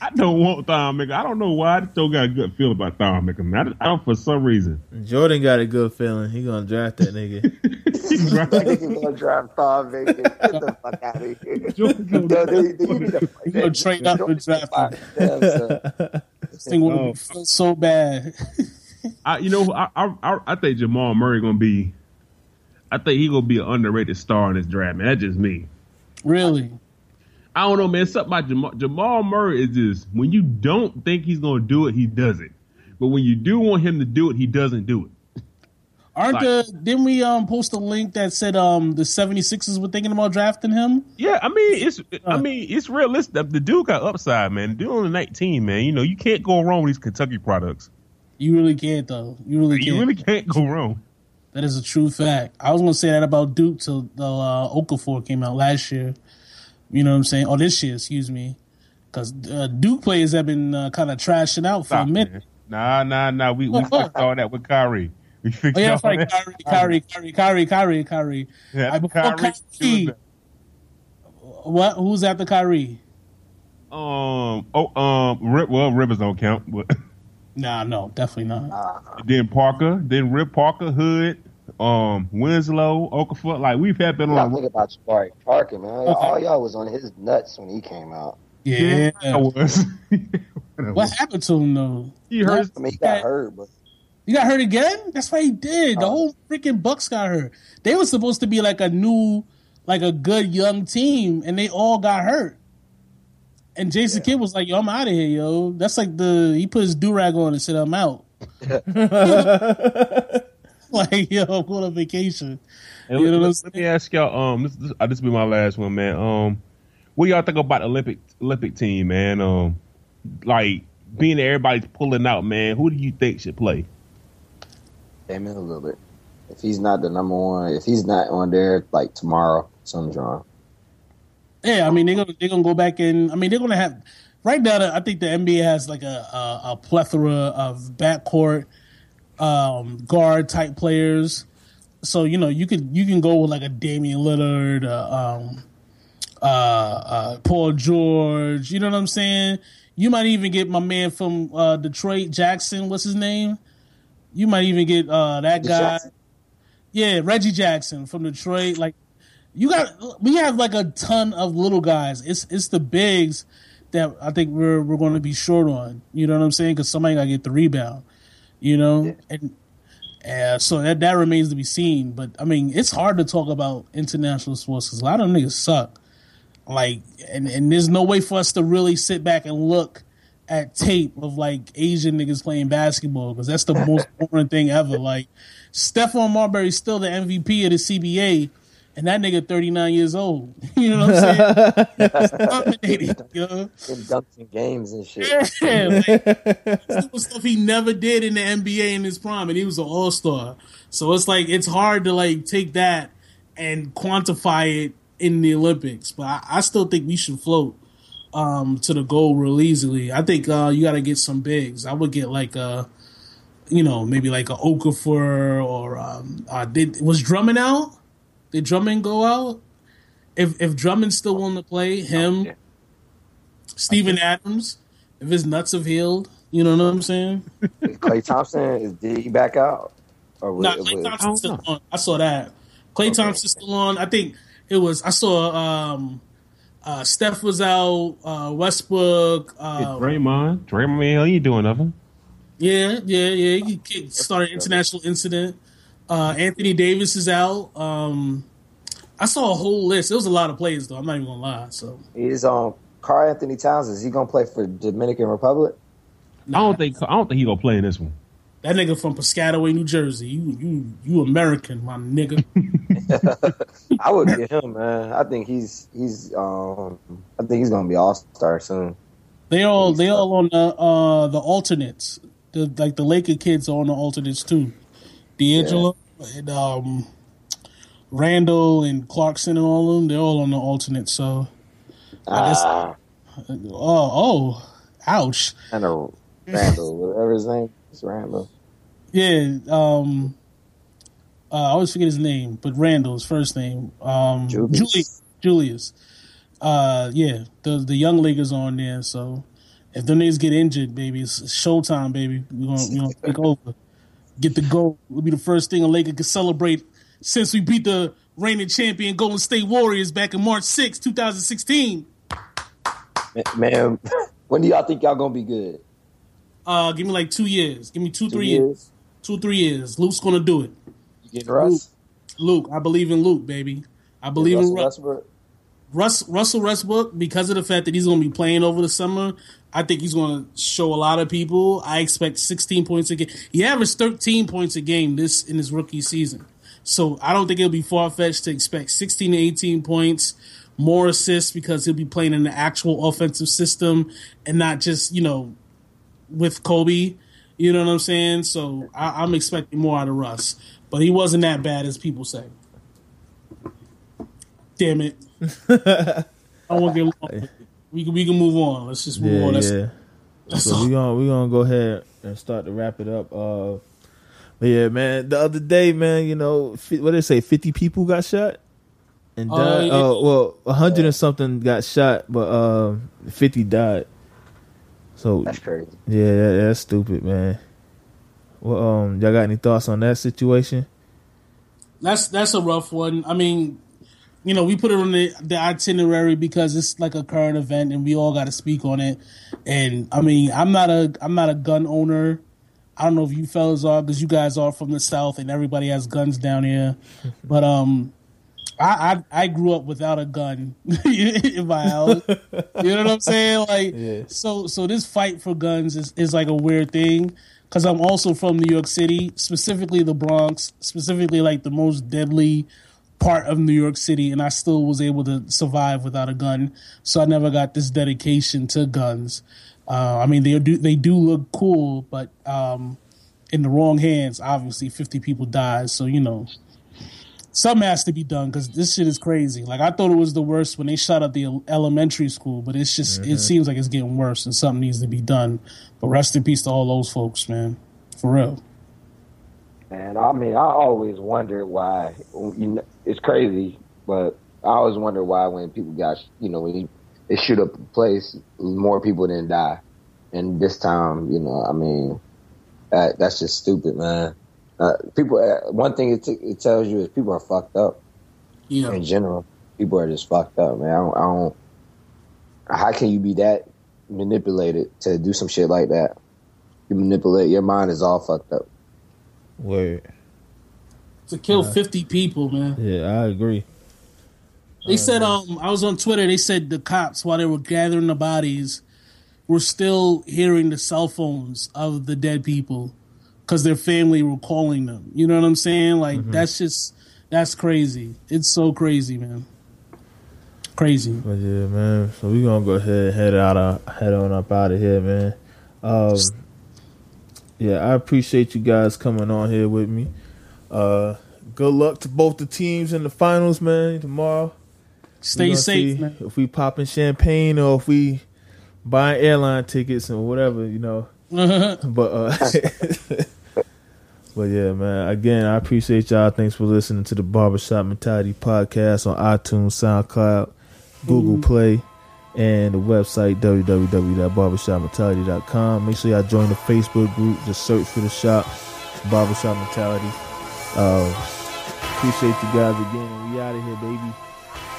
[SPEAKER 2] I don't want Thon Maker. I don't know why. I still got a good feel about Thon Maker, man. I, I don't for some reason.
[SPEAKER 1] Jordan got a good feeling. He gonna draft that nigga.
[SPEAKER 4] That nigga gonna drive Thon Maker. Get the fuck out of here. No, they- they need to-
[SPEAKER 3] You gonna trade up and draft him. This thing would
[SPEAKER 2] Oh.
[SPEAKER 3] feel so bad.
[SPEAKER 2] I, you know, I, I, I, I think Jamal Murray gonna be. I think he gonna be an underrated star in this draft, man. That's just me.
[SPEAKER 3] really.
[SPEAKER 2] I don't know, man. Something about Jamal, Jamal Murray is just when you don't think he's gonna do it, he does it. But when you do want him to do it, he doesn't do it.
[SPEAKER 3] Aren't
[SPEAKER 2] Like-
[SPEAKER 3] the didn't we um post a link that said um the 76ers were thinking about drafting him?
[SPEAKER 2] Yeah, I mean, it's I mean, it's realistic. The, the dude got upside, man. The dude on the 19, man. You know, you can't go wrong with these Kentucky products.
[SPEAKER 3] You really can't though. You really can't.
[SPEAKER 2] You really can't go wrong.
[SPEAKER 3] that is a true fact. I was gonna say that about Duke till the uh, Okafor came out last year. You know what I'm saying? Or this year, excuse me. Because uh, Duke players have been uh, kind of trashing out for
[SPEAKER 2] Stop,
[SPEAKER 3] a minute.
[SPEAKER 2] man. Nah, nah, nah. We we fixed all that with Kyrie. We fixed
[SPEAKER 3] Oh yeah,
[SPEAKER 2] all
[SPEAKER 3] right.
[SPEAKER 2] that.
[SPEAKER 3] Kyrie, Kyrie, Kyrie, Kyrie, Kyrie, Kyrie.
[SPEAKER 2] Yeah,
[SPEAKER 3] before
[SPEAKER 2] Kyrie,
[SPEAKER 3] Kyrie, What? Who's after Kyrie?
[SPEAKER 2] Um. Oh. Um. Rip. Well, Rivers don't count, but
[SPEAKER 3] Nah, no, definitely not.
[SPEAKER 2] then Parker, then Rip Parker, Hood, um, Winslow, Okafor. Like we've had been
[SPEAKER 4] You gotta
[SPEAKER 2] on.
[SPEAKER 4] think about Jabari Parker, man. All y'all was on his nuts when he came out.
[SPEAKER 3] Yeah.
[SPEAKER 2] I was.
[SPEAKER 3] What happened to him though?
[SPEAKER 2] He hurt.
[SPEAKER 4] I mean, he got hurt, but
[SPEAKER 3] He got hurt again? That's why he did. The
[SPEAKER 4] Oh.
[SPEAKER 3] whole freaking Bucks got hurt. They were supposed to be like a new, like a good young team, and they all got hurt. And Jason Kidd was like, "Yo, I'm out of here, yo." That's like the he put his do rag on and said, "I'm out." like, yo, I'm going on vacation.
[SPEAKER 2] And
[SPEAKER 3] You know
[SPEAKER 2] let,
[SPEAKER 3] what I'm
[SPEAKER 2] let me ask y'all. Um, this, this, uh, this will be my last one, man. Um, what y'all think about Olympic Olympic team, man? Um, like being that everybody's pulling out, man. Who do you think should play?
[SPEAKER 4] A little bit. If he's not the number one, if he's not on there like tomorrow, something's wrong.
[SPEAKER 3] Yeah, I mean they're gonna they're gonna go back and I mean they're gonna have right now. I think the NBA has like a a, a plethora of backcourt um, guard type players. So you know you could you can go with like a Damian Lillard, uh, um, uh, uh, Paul George. You know what I'm saying? You might even get my man from uh, Detroit, Jackson. What's his name? You might even get uh, that guy.
[SPEAKER 4] Jackson?
[SPEAKER 3] Yeah, Reggie Jackson from Detroit. Like you got, we have like a ton of little guys. It's it's the bigs that I think we're we're going to be short on. You know what I'm saying? Because somebody got to get the rebound. You know, and uh, so that that remains to be seen. But I mean, it's hard to talk about international sports because a lot of them niggas suck. Like, and and there's no way for us to really sit back and look at tape of like Asian niggas playing basketball because that's the most boring thing ever. Like, Stephon Marbury's still the MVP of the CBA, and that nigga 39 years old. You know what I'm saying? Dominating, yo.
[SPEAKER 4] Getting dunked games and shit.
[SPEAKER 3] Yeah, like, stuff he never did in the NBA in his prime, and he was an all star. So it's like it's hard to like take that and quantify it in the Olympics. But I, I still think we should float um, to the goal real easily. I think uh, you got to get some bigs. I would get like a, you know, maybe like a Okafor or um, uh, did was Drummond out? Did Drummond go out? If if Drummond's still willing to play, him,
[SPEAKER 4] Yeah.
[SPEAKER 3] Steven Adams, if his nuts have healed, you know what I'm saying?
[SPEAKER 4] Klay Thompson is did he back out? Or was,
[SPEAKER 3] No,
[SPEAKER 4] was-
[SPEAKER 3] Klay Thompson's still on. I saw that. Klay
[SPEAKER 4] Okay.
[SPEAKER 3] Thompson's still on. I think it was. I saw um, uh, Steph was out. Uh, Westbrook. Uh,
[SPEAKER 2] Draymond, Draymond, how you doing, nothing?
[SPEAKER 3] yeah, yeah, yeah. He kicked, started international incident. Uh, Anthony Davis is out. Um, I saw a whole list. It was a lot of players, though. I'm not even gonna lie. So
[SPEAKER 4] he's on Karl-Anthony Towns. Is he gonna play for Dominican Republic?
[SPEAKER 2] I don't think I don't think he gonna play in this one.
[SPEAKER 3] that nigga from Piscataway, New Jersey. You, you, you American, my nigga.
[SPEAKER 4] I would get him, man. I think he's he's um I think he's gonna be all star soon.
[SPEAKER 3] They all they all on the uh the alternates. The like the Laker kids are on the alternates too. D'Angelo and um Randle and Clarkson and all of them, they're all on the alternate. So I guess
[SPEAKER 4] Ah,
[SPEAKER 3] oh oh ouch.
[SPEAKER 4] I know Randle, whatever his name is, Randle.
[SPEAKER 3] Yeah, um uh, I always forget his name, but Randle's first name. Um
[SPEAKER 4] Julius.
[SPEAKER 3] Julius. Julius. Uh yeah, the the young leaguers on there, so if them niggas get injured, baby, it's showtime, baby. We're gonna we gonna take over. Get the goal. It'll be the first thing a Laker can celebrate since we beat the reigning champion Golden State Warriors back in March 6, 2016.
[SPEAKER 4] Man, when do y'all think y'all gonna be good?
[SPEAKER 3] Uh give me like two years. Give me two,
[SPEAKER 4] Two
[SPEAKER 3] three years. Two, three years. Luke's gonna do it.
[SPEAKER 4] You get Russ?
[SPEAKER 3] Luke, I believe in Luke, baby. I believe in Russ.
[SPEAKER 4] Westbrook?
[SPEAKER 3] Russ Russell Westbrook because of the fact that he's to be playing over the summer. I think he's going to show a lot of people. I expect 16 points a game. He averaged 13 points a game this in his rookie season. So I don't think it'll be far fetched to expect 16 to 18 points, more assists because he'll be playing in the actual offensive system and not just you know with Kobe. You know what I'm saying? So I, I'm expecting more out of Russ, but he wasn't that bad as people say. Damn it. I to get long. We can we can move on. Let's just move
[SPEAKER 1] Yeah,
[SPEAKER 3] on. That's,
[SPEAKER 1] yeah.
[SPEAKER 3] that's
[SPEAKER 1] So
[SPEAKER 3] all.
[SPEAKER 1] we gonna we gonna go ahead and start to wrap it up. Uh, but yeah, man. The other day, man, you know, what did they say? Fifty people got shot. and
[SPEAKER 3] Oh,
[SPEAKER 1] died.
[SPEAKER 3] yeah.
[SPEAKER 1] Oh well, a hundred and something got shot, but uh, fifty died. So
[SPEAKER 4] That's crazy.
[SPEAKER 1] yeah, that, that's stupid, man. Well, um, y'all got any thoughts on that situation?
[SPEAKER 3] That's that's a rough one. I mean, you know, we put it on the, the itinerary because it's like a current event, and we all got to speak on it. And I mean, I'm not a I'm not a gun owner. I don't know if you fellas are because you guys are from the south, and everybody has guns down here. But um, I I, I grew up without a gun in my house. You know what I'm saying? Like,
[SPEAKER 1] Yeah.
[SPEAKER 3] so so this fight for guns is, is like a weird thing because I'm also from New York City, specifically the Bronx, specifically like the most deadly part of New York City, and I still was able to survive without a gun. So I never got this dedication to guns. Uh, I mean, they do they do look cool, but um, in the wrong hands, obviously, 50 people died. So you know, something has to be done because this shit is crazy. Like I thought it was the worst when they shot up the elementary school, but it's just it seems like it's getting worse, and something needs to be done. But rest in peace to all those folks, man, for real.
[SPEAKER 4] And I mean, I always wondered why. You know, it's crazy, but I always wonder why when people got, you know, when you, they shoot up a place, more people didn't die. And this time, you know, I mean, that, that's just stupid, man. Uh, people, uh, one thing it, t- it tells you is people are fucked up
[SPEAKER 3] Yeah,
[SPEAKER 4] in general. People are just fucked up, man. I don't, I don't. How can you be that manipulated to do some shit like that? You manipulate your mind is all fucked up.
[SPEAKER 1] Word.
[SPEAKER 3] to kill 50 people, man.
[SPEAKER 1] Yeah, I agree.
[SPEAKER 3] They said um I was on Twitter, they said the cops while they were gathering the bodies were still hearing the cell phones of the dead people cuz their family were calling them. You know what I'm saying? Like that's just that's crazy. It's so crazy, man. Crazy.
[SPEAKER 1] But yeah, man. So we gonna go ahead and head out, uh, head on up out of here, man. Um, yeah, I appreciate you guys coming on here with me. Uh, good luck to both the teams in the finals, man. Tomorrow,
[SPEAKER 3] Stay safe, man.
[SPEAKER 1] If we popping champagne or if we buying airline tickets and whatever, you know. But uh But yeah, man. Again, I appreciate y'all. Thanks for listening to the Barbershop Mentality Podcast on iTunes, SoundCloud, Google Play, and the website www.barbershopmentality.com. Make sure y'all join the Facebook group. Just search for the shop, Barbershop Mentality. Uh, appreciate you guys again, and we out of here, baby.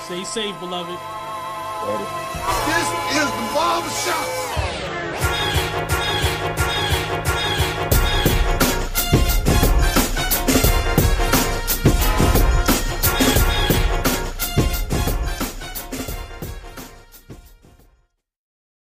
[SPEAKER 3] Stay safe, beloved.
[SPEAKER 5] This is the barbershop.